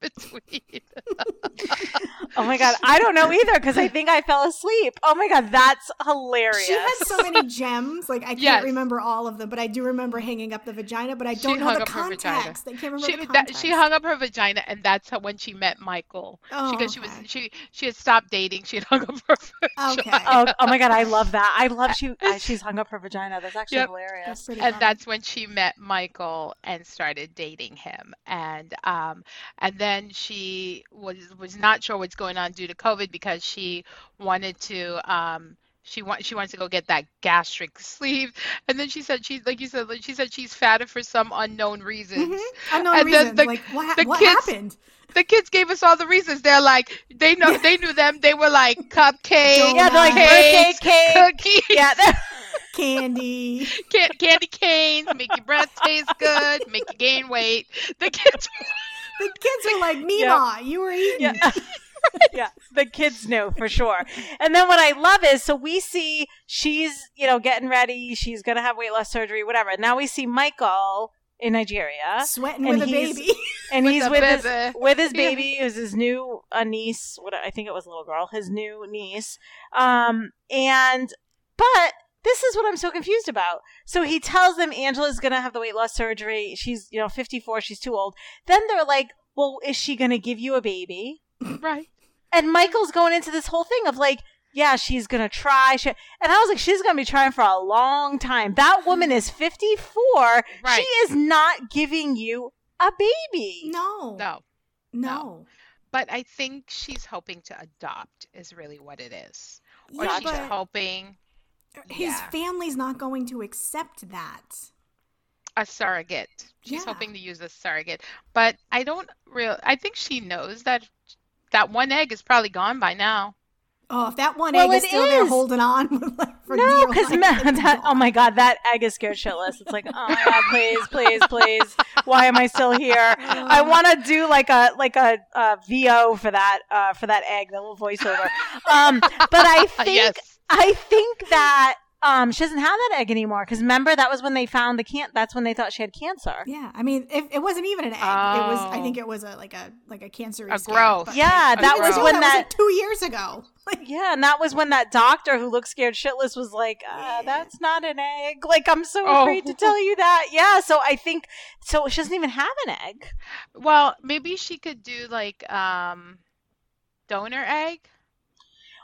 between. Oh my god, I don't know either because I think I fell asleep. Oh my god, that's hilarious. She had so many gems. Like I can't Yes. remember all of them, but I do remember hanging up the vagina. But I don't know hung the up her vagina. context. I can't remember She, the that, context. she hung up her vagina, and that's how when she met Michael. Oh, Because she was okay. she she had stopped dating. She had hung up her vagina. Okay. [laughs] oh, oh my god, I love that. I love she. Uh, [laughs] she's hung up her vagina. That's actually Yep. Hilarious. pretty and funny. that's when she met Michael and started dating him and um and then she was was not sure what's going on due to covid because she wanted to um she wants she wants to go get that gastric [laughs] sleeve. And then she said she's like you said she said she's fatter for some unknown reasons. Mm-hmm. unknown and reasons the, like what, the what kids, happened? the kids gave us all the reasons. They're like they know they knew them. They were like cupcakes yeah they're like birthday [laughs] cake. Cookies yeah [laughs] candy. Can- candy canes make your breath taste good make you gain weight. The kids the kids are like [laughs] mima yep. you were eating yeah. [laughs] yeah, the kids know for sure. And then what I love is so we see she's, you know, getting ready, she's going to have weight loss surgery, whatever. Now we see Michael in Nigeria sweating with a baby. [laughs] And with he's with his with his baby, yeah. who's his new a niece, what I think it was a little girl, his new niece. Um and but this is what I'm so confused about. So he tells them Angela's going to have the weight loss surgery. She's, you know, 54, she's too old. Then they're like, "Well, is she going to give you a baby?" Right. And Michael's going into this whole thing of like, yeah, she's gonna try. She, and I was like, she's gonna be trying for a long time. That woman is 54. Right. She is not giving you a baby. No. No. No. no. But I think she's hoping to adopt is really what it is. Or yeah, she's hoping his yeah. family's not going to accept that. A surrogate. She's yeah. hoping to use a surrogate. But I don't real I think she knows that that one egg is probably gone by now. Oh, if that one well, egg is still is. there holding on [laughs] for no, because that oh my god, that egg is scared shitless. It's like, oh my god, please, please, please, why am I still here? [laughs] I want to do like a like a, a VO for that uh, for that egg, the little voiceover. Um, but I [laughs] think yes. I think that um, she doesn't have that egg anymore because remember that was when they found the can't. That's when they thought she had cancer. Yeah, I mean, it, it wasn't even an egg. Oh. It was, I think, oh. it was a like a like a cancer. A growth. Yeah, that was when that, that was like two years ago. [laughs] Like, yeah, and that was when that doctor who looked scared shitless was like, uh, "That's not an egg." Like, I'm so oh. afraid to tell you that. [laughs] Yeah, so I think so. She doesn't even have an egg. Well, maybe she could do like um, donor egg.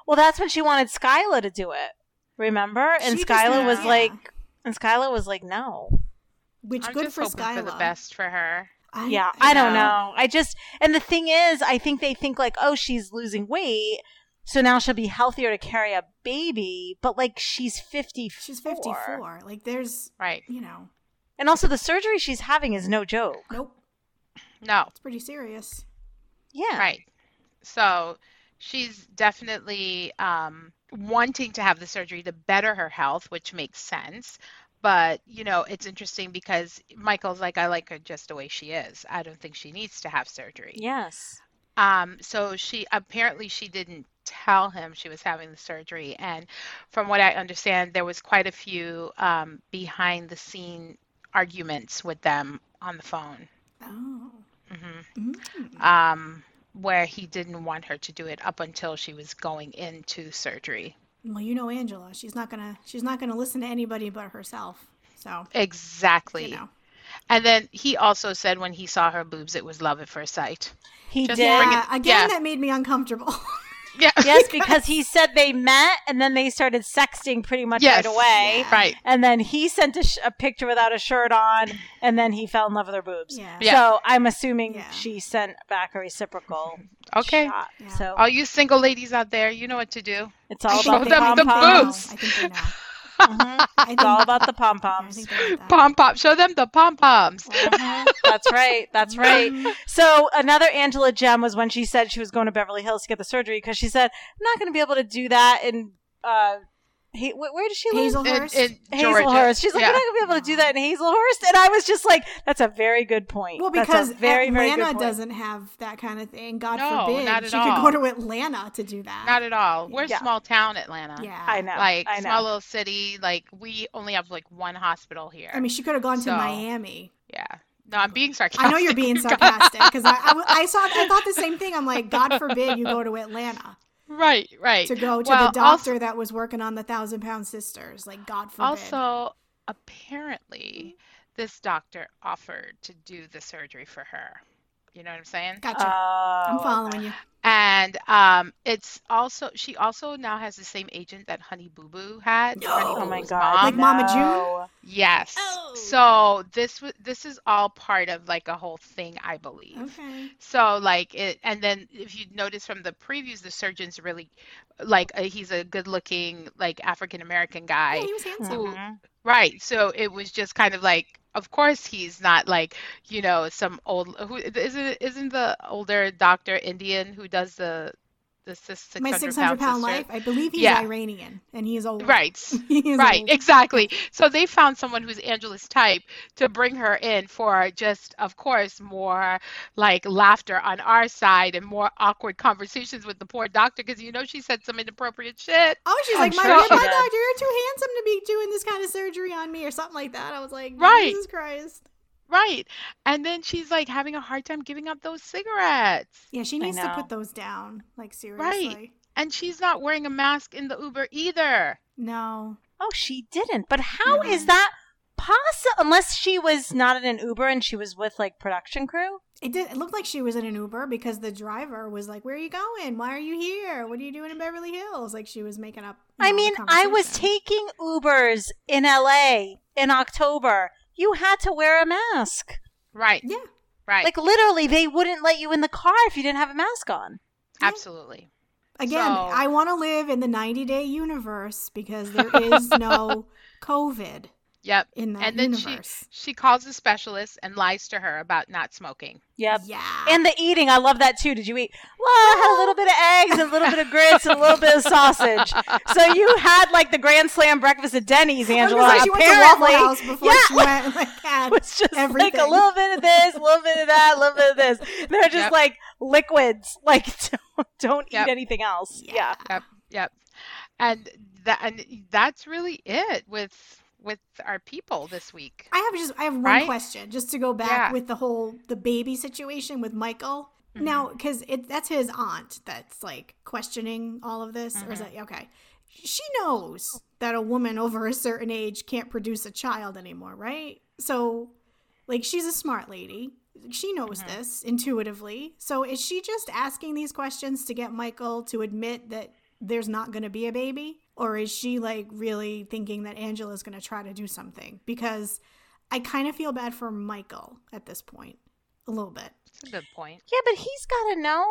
Well, that's when she wanted Skyla to do it. Remember? And she Skyla was yeah. like, and Skyla was like, no. Which I'm good for Skyla. For the best for her. I, yeah, I, I don't know. I just and the thing is, I think they think like, oh, she's losing weight, so now she'll be healthier to carry a baby. But like, she's fifty. She's fifty four. Like, there's right. You know. And also, the surgery she's having is no joke. Nope. No. It's pretty serious. Yeah. Right. So she's definitely um wanting to have the surgery to better her health, which makes sense. But, you know, it's interesting because Michael's like, I like her just the way she is. I don't think she needs to have surgery. Yes. Um, so she apparently she didn't tell him she was having the surgery. And from what I understand, there was quite a few um, behind the scene arguments with them on the phone. Oh. Mm-hmm. Mm-hmm. Um, where he didn't want her to do it up until she was going into surgery. Well, you know Angela, she's not gonna she's not gonna listen to anybody but herself. So exactly. You know. And then he also said when he saw her boobs, it was love at first sight. He Just did. Yeah, again, yeah. that made me uncomfortable. [laughs] Yeah. [laughs] yes, because he said they met and then they started sexting pretty much yes. right away. Yeah. Right. And then he sent a, sh- a, picture without a shirt on and then he fell in love with her boobs. Yeah. yeah. So I'm assuming yeah. she sent back a reciprocal. [laughs] Okay. Shot. So all you single ladies out there, you know what to do. It's all about them the boobs. I think they know. Mm-hmm. It's all about the pom poms. Pom pom. Show them the pom poms. Mm-hmm. That's right. That's right. So another Angela gem was when she said she was going to Beverly Hills to get the surgery because she said I'm not going to be able to do that in uh, Hey, where does she live? Hazlehurst. In, in Hazlehurst. She's like, yeah. you're not gonna be able to do that in Hazlehurst, and I was just like, that's a very good point. Well, because uh, very, Atlanta very doesn't have that kind of thing. God no, forbid not at she all. could go to Atlanta to do that. Not at all. We're yeah. small town Atlanta. Yeah, I know. Like I know. small little city. Like we only have like one hospital here. I mean, she could have gone so, to Miami. Yeah. No, I'm being sarcastic. I know you're being [laughs] sarcastic because I, I, I, saw I thought the same thing. I'm like, God forbid you go to Atlanta. Right, right. To go to well, the doctor also, that was working on the Thousand Pound Sisters. Like, God forbid. Also, apparently, this doctor offered to do the surgery for her. You know what I'm saying? Gotcha. Oh, I'm following you. And um, it's also she also now has the same agent that Honey Boo Boo had. No. Honey [gasps] Oh my Boo's god. Like mom. Mama June? Yes. Oh. So this w- this is all part of like a whole thing, I believe. Okay. So like it, and then if you notice from the previews, the surgeon's really like uh, he's a good-looking like African American guy. Yeah, he was handsome. Who- Mhm. Right. So it was just kind of like, of course he's not like, you know, some old who isn't isn't the older doctor Indian who does the the six My 600 pound pound sister. life. I believe he's Yeah. Iranian and he is old. Right. [laughs] He is Right, old. exactly. So they found someone who's Angela's type to bring her in for just, of course, more like laughter on our side and more awkward conversations with the poor doctor because you know she said some inappropriate shit. Oh, she's I'm like, my, sure my she doctor, you're too handsome to be doing this kind of surgery on me or something like that. I was like, Right. Jesus Christ. Right. And then she's like having a hard time giving up those cigarettes. Yeah, she needs to put those down. Like, seriously. Right. And she's not wearing a mask in the Uber either. No. Oh, she didn't. But how is No. that possible? Unless she was not in an Uber and she was with like production crew. It did. It looked like she was in an Uber because the driver was like, "Where are you going? Why are you here? What are you doing in Beverly Hills?" Like she was making up. you I know, the mean, I was taking Ubers in LA in October. You had to wear a mask. Right. Yeah. Right. Like literally, they wouldn't let you in the car if you didn't have a mask on. Absolutely. Again, So- I want to live in the 90 day universe because there [laughs] is no COVID Yep. in that And then universe. she she calls a specialist and lies to her about not smoking. Yep. Yeah. And the eating, I love that too. Did you eat? Well, I had a little bit of eggs and a little bit of grits and a little bit of sausage. So you had like the Grand Slam breakfast at Denny's, I was Angela. gonna say, she went to Waffle Apparently, House before yeah, she went. Like, [laughs] had it was just everything. like a little bit of this, a little bit of that, a little bit of this. They're just Yep. like liquids. Like [laughs] don't, don't Yep. eat anything else. Yeah. Yep. Yep. And that and that's really it with with our people this week. I have just I have one Right? question just to go back Yeah. with the whole the baby situation with Michael. Mm-hmm. Now, because it that's his aunt that's like questioning all of this, or is Mm-hmm. that okay? She knows that a woman over a certain age can't produce a child anymore, right? So, like, she's a smart lady. She knows Mm-hmm. this intuitively. So, is she just asking these questions to get Michael to admit that there's not going to be a baby? Or is she like really thinking that Angela's going to try to do something? Because I kind of feel bad for Michael at this point, a little bit. It's a good point. Yeah, but he's got to know.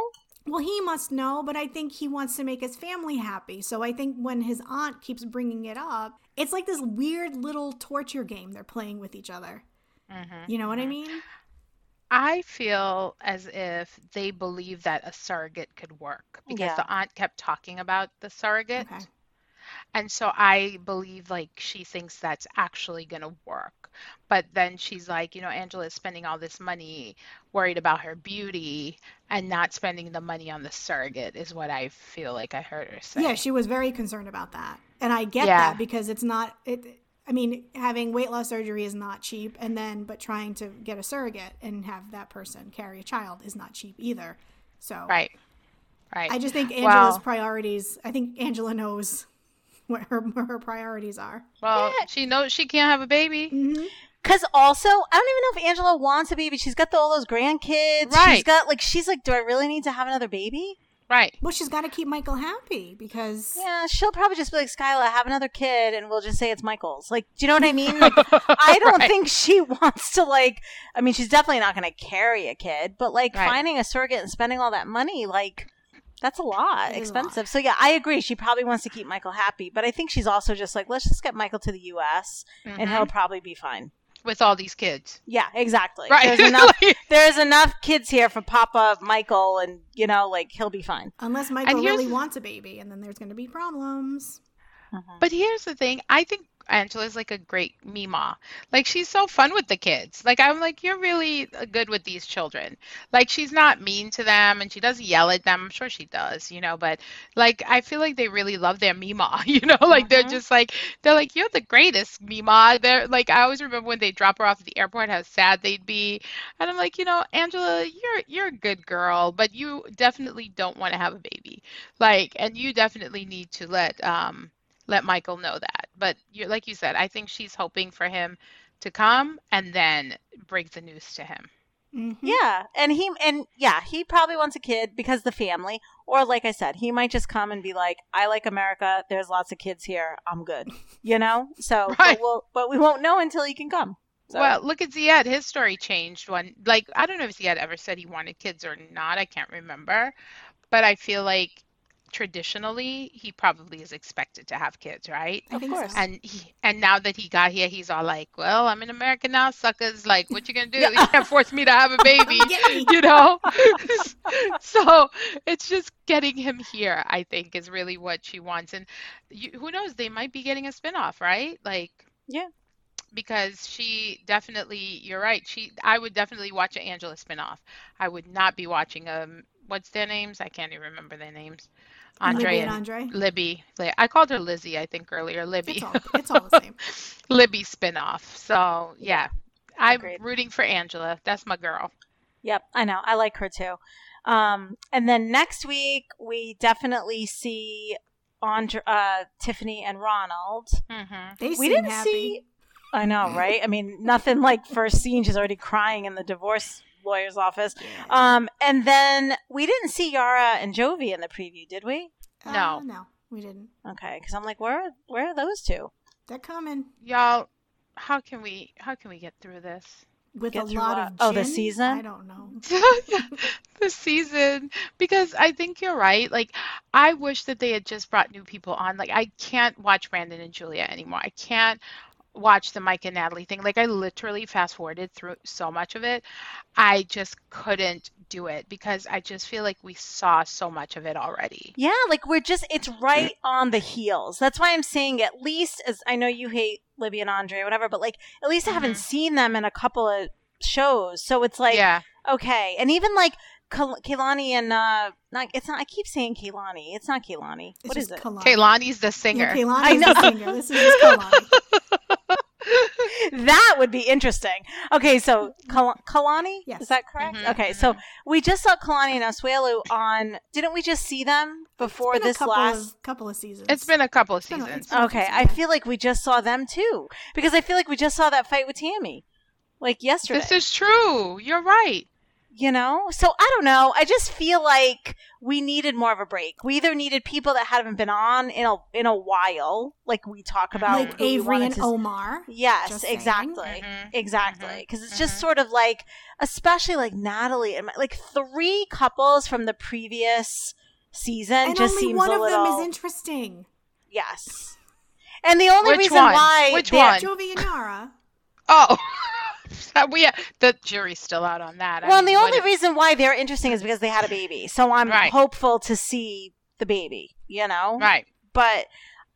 Well, he must know, but I think he wants to make his family happy. So I think when his aunt keeps bringing it up, it's like this weird little torture game they're playing with each other. hmm You know what I mean? I feel as if they believe that a surrogate could work because Yeah. the aunt kept talking about the surrogate. Okay. And so I believe like she thinks that's actually going to work. But then she's like, you know, Angela is spending all this money worried about her beauty and not spending the money on the surrogate is what I feel like I heard her say. Yeah, she was very concerned about that. And I get Yeah. that because it's not it I mean, having weight loss surgery is not cheap and then but trying to get a surrogate and have that person carry a child is not cheap either. So Right. Right. I just think Angela's Well- priorities, I think Angela knows [laughs] what her what her priorities are. well, Yeah. she knows she can't have a baby. Mhm. Because also, I don't even know if Angela wants a baby. She's got the, all those grandkids. She's Right. got like she's like, do I really need to have another baby? Right. Well, she's got to keep Michael happy because Yeah, she'll probably just be like, Skyla, have another kid, and we'll just say it's Michael's. Like, do you know what I [laughs] mean? Like, I don't Right. think she [laughs] wants to like. I mean, she's definitely not going to carry a kid, but like Right. finding a surrogate and spending all that money, like. That's a lot, It is a lot. expensive. So yeah, I agree. She probably wants to keep Michael happy, but I think she's also just like, let's just get Michael to the U.S. and Mhm. he'll probably be fine. With all these kids. Yeah, exactly. Right. There's enough. [laughs] there's enough kids here for Papa Michael, and you know, like he'll be fine. unless Michael really wants a baby, and then there's going to be problems. But here's the thing. I think Angela's like a great Mima. Like she's so fun with the kids. Like I'm like you're really uh, good with these children. Like she's not mean to them and she doesn't yell at them. I'm sure she does, you know, but like I feel like they really love their Mima, [laughs] you know? Like they're Mhm. just like they're like you're the greatest Mima. They're like I always remember when they drop her off at the airport how sad they'd be. And I'm like, you know, Angela, you're you're a good girl, but you definitely don't want to have a baby. Like and you definitely need to let um let Michael know that. But you like you said, I think she's hoping for him to come and then break the news to him. Mm-hmm. Yeah, and he and yeah, he probably wants a kid because the family, or like I said, he might just come and be like, "I like America. There's lots of kids here. I'm good," you know. So, [laughs] right. but, we'll, but we won't know until he can come. So. Well, look at Ziad. His story changed when, like, I don't know if Ziad ever said he wanted kids or not. I can't remember, but I feel like traditionally he probably is expected to have kids, right? Of course. So. And he, and now that he got here, he's all like, "Well, I'm in America now, suckers. Like, what you gonna do? You can't force me to have a baby, [laughs] you know." [laughs] so it's just getting him here. I think is really what she wants, and you, who knows? They might be getting a spinoff, right? Like, yeah. Because she definitely, you're right. She, I would definitely watch an Angela spinoff. I would not be watching a um, what's their names? I can't even remember their names. Andre Libby and, and Andre. Libby. I called her Lizzie, I think earlier. Libby. It's all, [laughs] it's all the same. Libby spinoff. So yeah, I'm Agreed. rooting for Angela. That's my girl. Yep, I know. I like her too. Um, and then next week we definitely see Andre, uh, Tiffany and Ronald. Mm-hmm. They we didn't happy. see. I know, right? I mean, nothing like first scene. She's already crying in the divorce lawyer's office. Yeah. Um, and then we didn't see Yara and Jovi in the preview, did we? Uh, no, no, we didn't. Okay, because I'm like, where, where are those two? They're coming, y'all. How can we, how can we get through this? With get a lot what? of gin? oh the season. I don't know [laughs] the season because I think you're right. Like I wish that they had just brought new people on. Like I can't watch Brandon and Julia anymore. I can't watch the Mike and Natalie thing. Like I literally fast forwarded through so much of it. I just couldn't do it because I just feel like we saw so much of it already. Yeah, like we're just it's right on the heels. That's why I'm saying at least as I know you hate Libby and Andre or whatever, but like at least mm-hmm. I haven't mm-hmm. seen them in a couple of shows. So it's like yeah. okay. And even like Kehlani and uh, not it's not. I keep saying Kehlani. It's not Kehlani. It's what is it? Kehlani's the singer. Yeah, Kehlani's I know. the singer. This is just Kehlani. [laughs] that would be interesting. Okay, so Kal- Kalani, yes. is that correct? Mm-hmm, okay, mm-hmm. so we just saw Kalani and Asuelu on. Didn't we just see them before this last of, couple of seasons? It's been a couple of seasons. okay, I feel like we just saw them too because I feel like we just saw that fight with Tammy, like yesterday. This is true. You're right you know so i don't know i just feel like we needed more of a break we either needed people that haven't been on in a in a while like we talk about like avery and to... omar yes exactly mm-hmm. exactly because mm-hmm. it's just mm-hmm. sort of like especially like natalie and my, like three couples from the previous season and just only seems one a of little... them is interesting yes and the only Which reason one? why Which one? Jovi and Yara. oh [laughs] [laughs] we uh, the jury's still out on that. Well, I mean, the only if... reason why they're interesting is because they had a baby. So I'm right. hopeful to see the baby. You know, right? But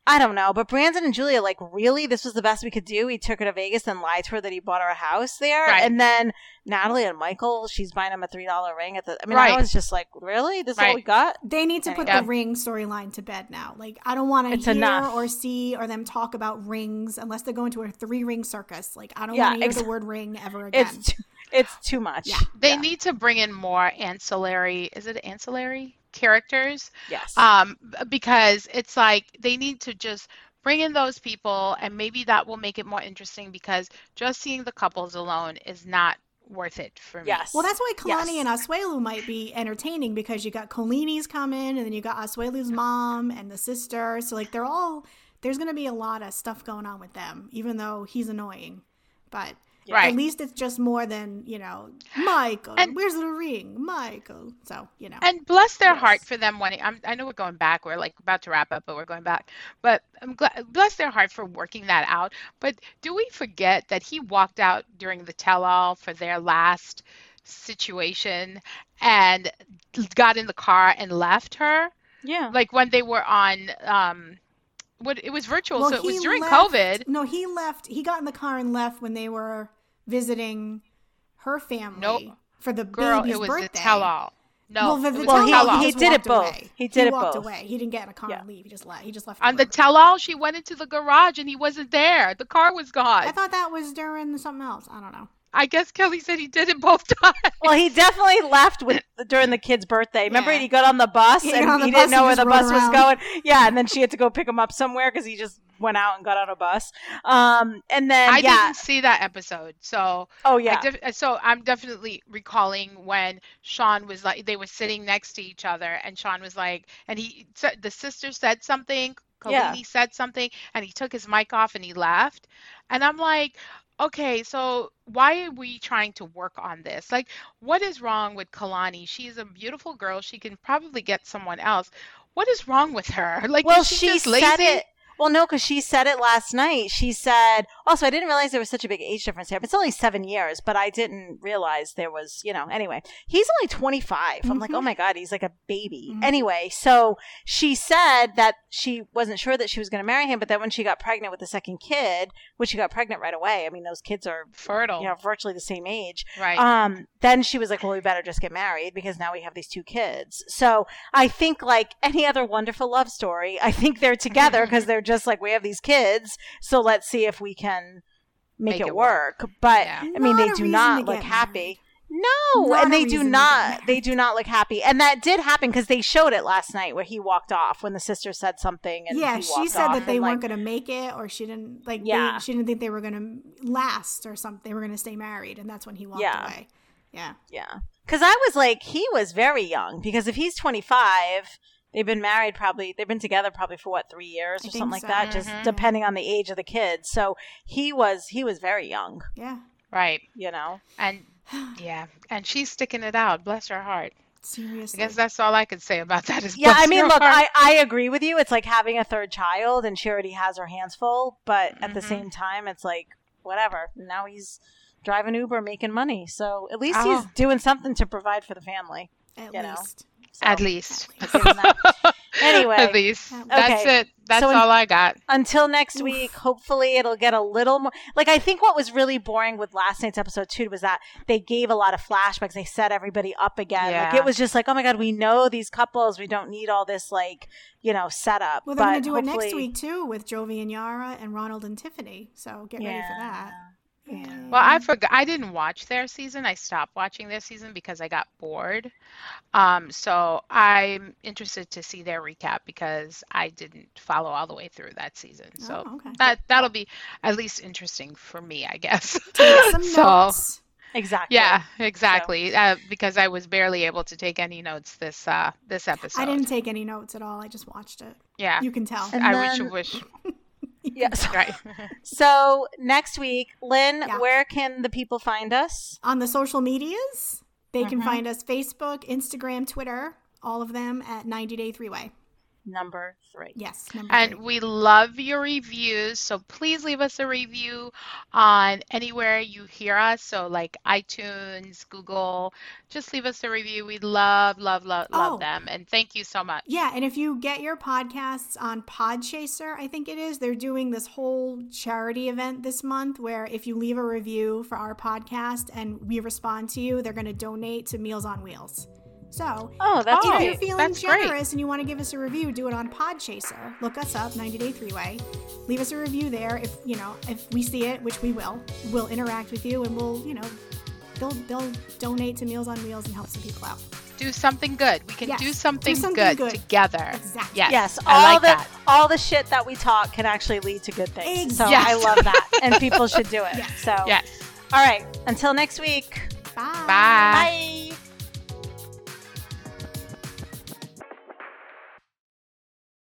I don't know. But Brandon and Julia, like, really, this was the best we could do. He took her to Vegas and lied to her that he bought her a house there. Right. And then Natalie and Michael, she's buying him a three dollar ring at the. I mean, right. I was just like, really, this is right. all we got. They need to put the ring storyline to bed now. Like, I don't want to hear enough. or see or them talk about rings unless they're going to a three ring circus. Like, I don't yeah, want to hear ex- the word ring ever again. It's too, it's too much. Yeah, they yeah. need to bring in more ancillary. Is it ancillary? Characters. Yes. Um, because it's like they need to just bring in those people and maybe that will make it more interesting because just seeing the couples alone is not worth it for me. Yes. Well, that's why Kalani yes. and Asuelu might be entertaining because you got Kolini's coming and then you got Asuelu's mom and the sister. So like they're all there's going to be a lot of stuff going on with them even though he's annoying. But Right. At least it's just more than, you know, Michael, and, where's the ring? Michael. So, you know. And bless their yes. heart for them when I'm, I know we're going back. We're like about to wrap up, but we're going back. But I'm glad, bless their heart for working that out. But do we forget that he walked out during the tell all for their last situation and got in the car and left her? Yeah. Like when they were on, um, what it was virtual, well, so it was during left, COVID. No, he left. He got in the car and left when they were visiting her family nope. for the Girl, baby's it was birthday. tell-all. No, well, the, the well he, he, did it both. Away. He did he it walked both. away. He didn't get in a car yeah. and leave. He just left. He just left. On the tell-all, she went into the garage and he wasn't there. The car was gone. I thought that was during something else. I don't know. I guess Kelly said he did it both [laughs] times. Well, he definitely left with during the kid's birthday. Remember, yeah. he got on the bus he and he didn't know where the bus around. was going. Yeah, and then she had to go pick him up somewhere because he just went out and got on a bus. Um, and then I yeah. didn't see that episode, so oh yeah. def- so I'm definitely recalling when Shaun was like they were sitting next to each other, and Shaun was like, and he the sister said something, Kolini Yeah. said something, and he took his mic off and he left, and I'm like. Okay, so why are we trying to work on this? Like, what is wrong with Kalani? She's a beautiful girl. She can probably get someone else. What is wrong with her? Like, well, she, she said lazy? it. Well, no, because she said it last night. She said, also, I didn't realize there was such a big age difference here. It's only seven years, but I didn't realize there was, you know, anyway, he's only 25. I'm like, Mhm. oh my God, he's like a baby. Mhm. Anyway, so she said that she wasn't sure that she was going to marry him, but then when she got pregnant with the second kid, which she got pregnant right away, I mean, those kids are, Fertile, you know, virtually the same age. right? Um, then she was like, well, we better just get married because now we have these two kids. So I think like any other wonderful love story, I think they're together [laughs] because they're just like, we have these kids. So let's see if we can make, Make it, it work. But Yeah. I mean, they do not look get happy. No, Not and they do not. They do not look happy, and that did happen because they showed it last night where he walked off when the sister said something. And yeah, he she said off that they weren't like, going to make it, or she didn't like. Yeah. they, she didn't think they were going to last or something. They were going to stay married, and that's when he walked Yeah. away. Yeah, Yeah. Because I was like, he was very young. Because if he's 25, they've been married probably, they've been together probably for what, three years I or think something like that, just Mhm. depending on the age of the kids. So he was, he was very young, yeah. right. you know? And yeah, and she's sticking it out. Bless her heart. Seriously. I guess that's all I could say about that. Is Yeah, I mean, look, heart. I, I agree with you. It's like having a third child and she already has her hands full. But at the Mhm. same time, it's like, whatever. Now he's driving Uber, making money. So at least Oh. he's doing something to provide for the family. at you know. Least. So, At least. I give him that. [laughs] Anyway. At least. Okay. That's it. That's So in- all I got. until next week hopefully it'll get a little more like i think what was really boring with last night's episode too was that they gave a lot of flashbacks they set everybody up again like it was just like oh my god we know these couples we don't need all this like you know setup Well, they're going to do it next week too with Jovi and Yara and Ronald and Tiffany. So get ready for that. Yeah. Well, I forgot. I didn't watch their season. I stopped watching their season because I got bored. Um, so I'm interested to see their recap because I didn't follow all the way through that season. So Oh, okay. that that'll be at least interesting for me, I guess. [laughs] Take some [laughs] so notes. exactly yeah, exactly. Uh, because I was barely able to take any notes this uh this episode. I didn't take any notes at all. I just watched it. Yeah, You can tell. And I then- wish wish. [laughs] yes [laughs] Right. so next week lynn Yeah. where can the people find us On the social medias, they can Mhm. find us Facebook, Instagram, Twitter, all of them at 90 Day Three Way. Number three Yes. Number And three. we love your reviews. So please leave us a review on anywhere you hear us. So like iTunes, Google, just leave us a review. We love, love, love, love Oh. them. And thank you so much. Yeah, and if you get your podcasts on Podchaser, I think it is, they're doing this whole charity event this month where if you leave a review for our podcast and we respond to you, they're going to donate to Meals on Wheels. So, oh that's if great you're feeling that's great. generous and you want to give us a review, do it on Podchaser. Look us up, 90 Day Three Way. Leave us a review there. If you know, if we see it, which we will, we'll interact with you and we'll, you know, they'll they'll donate to Meals on Wheels and help some people out. Do something good. We can Yes, do do something, something good, good. together. Exactly. Yes. Yes, I all like the that. all the shit that we talk can actually lead to good things. So Yes. I love that, [laughs] and people should do it. Yes. So Yes. all right, until next week. Bye. Bye. Bye.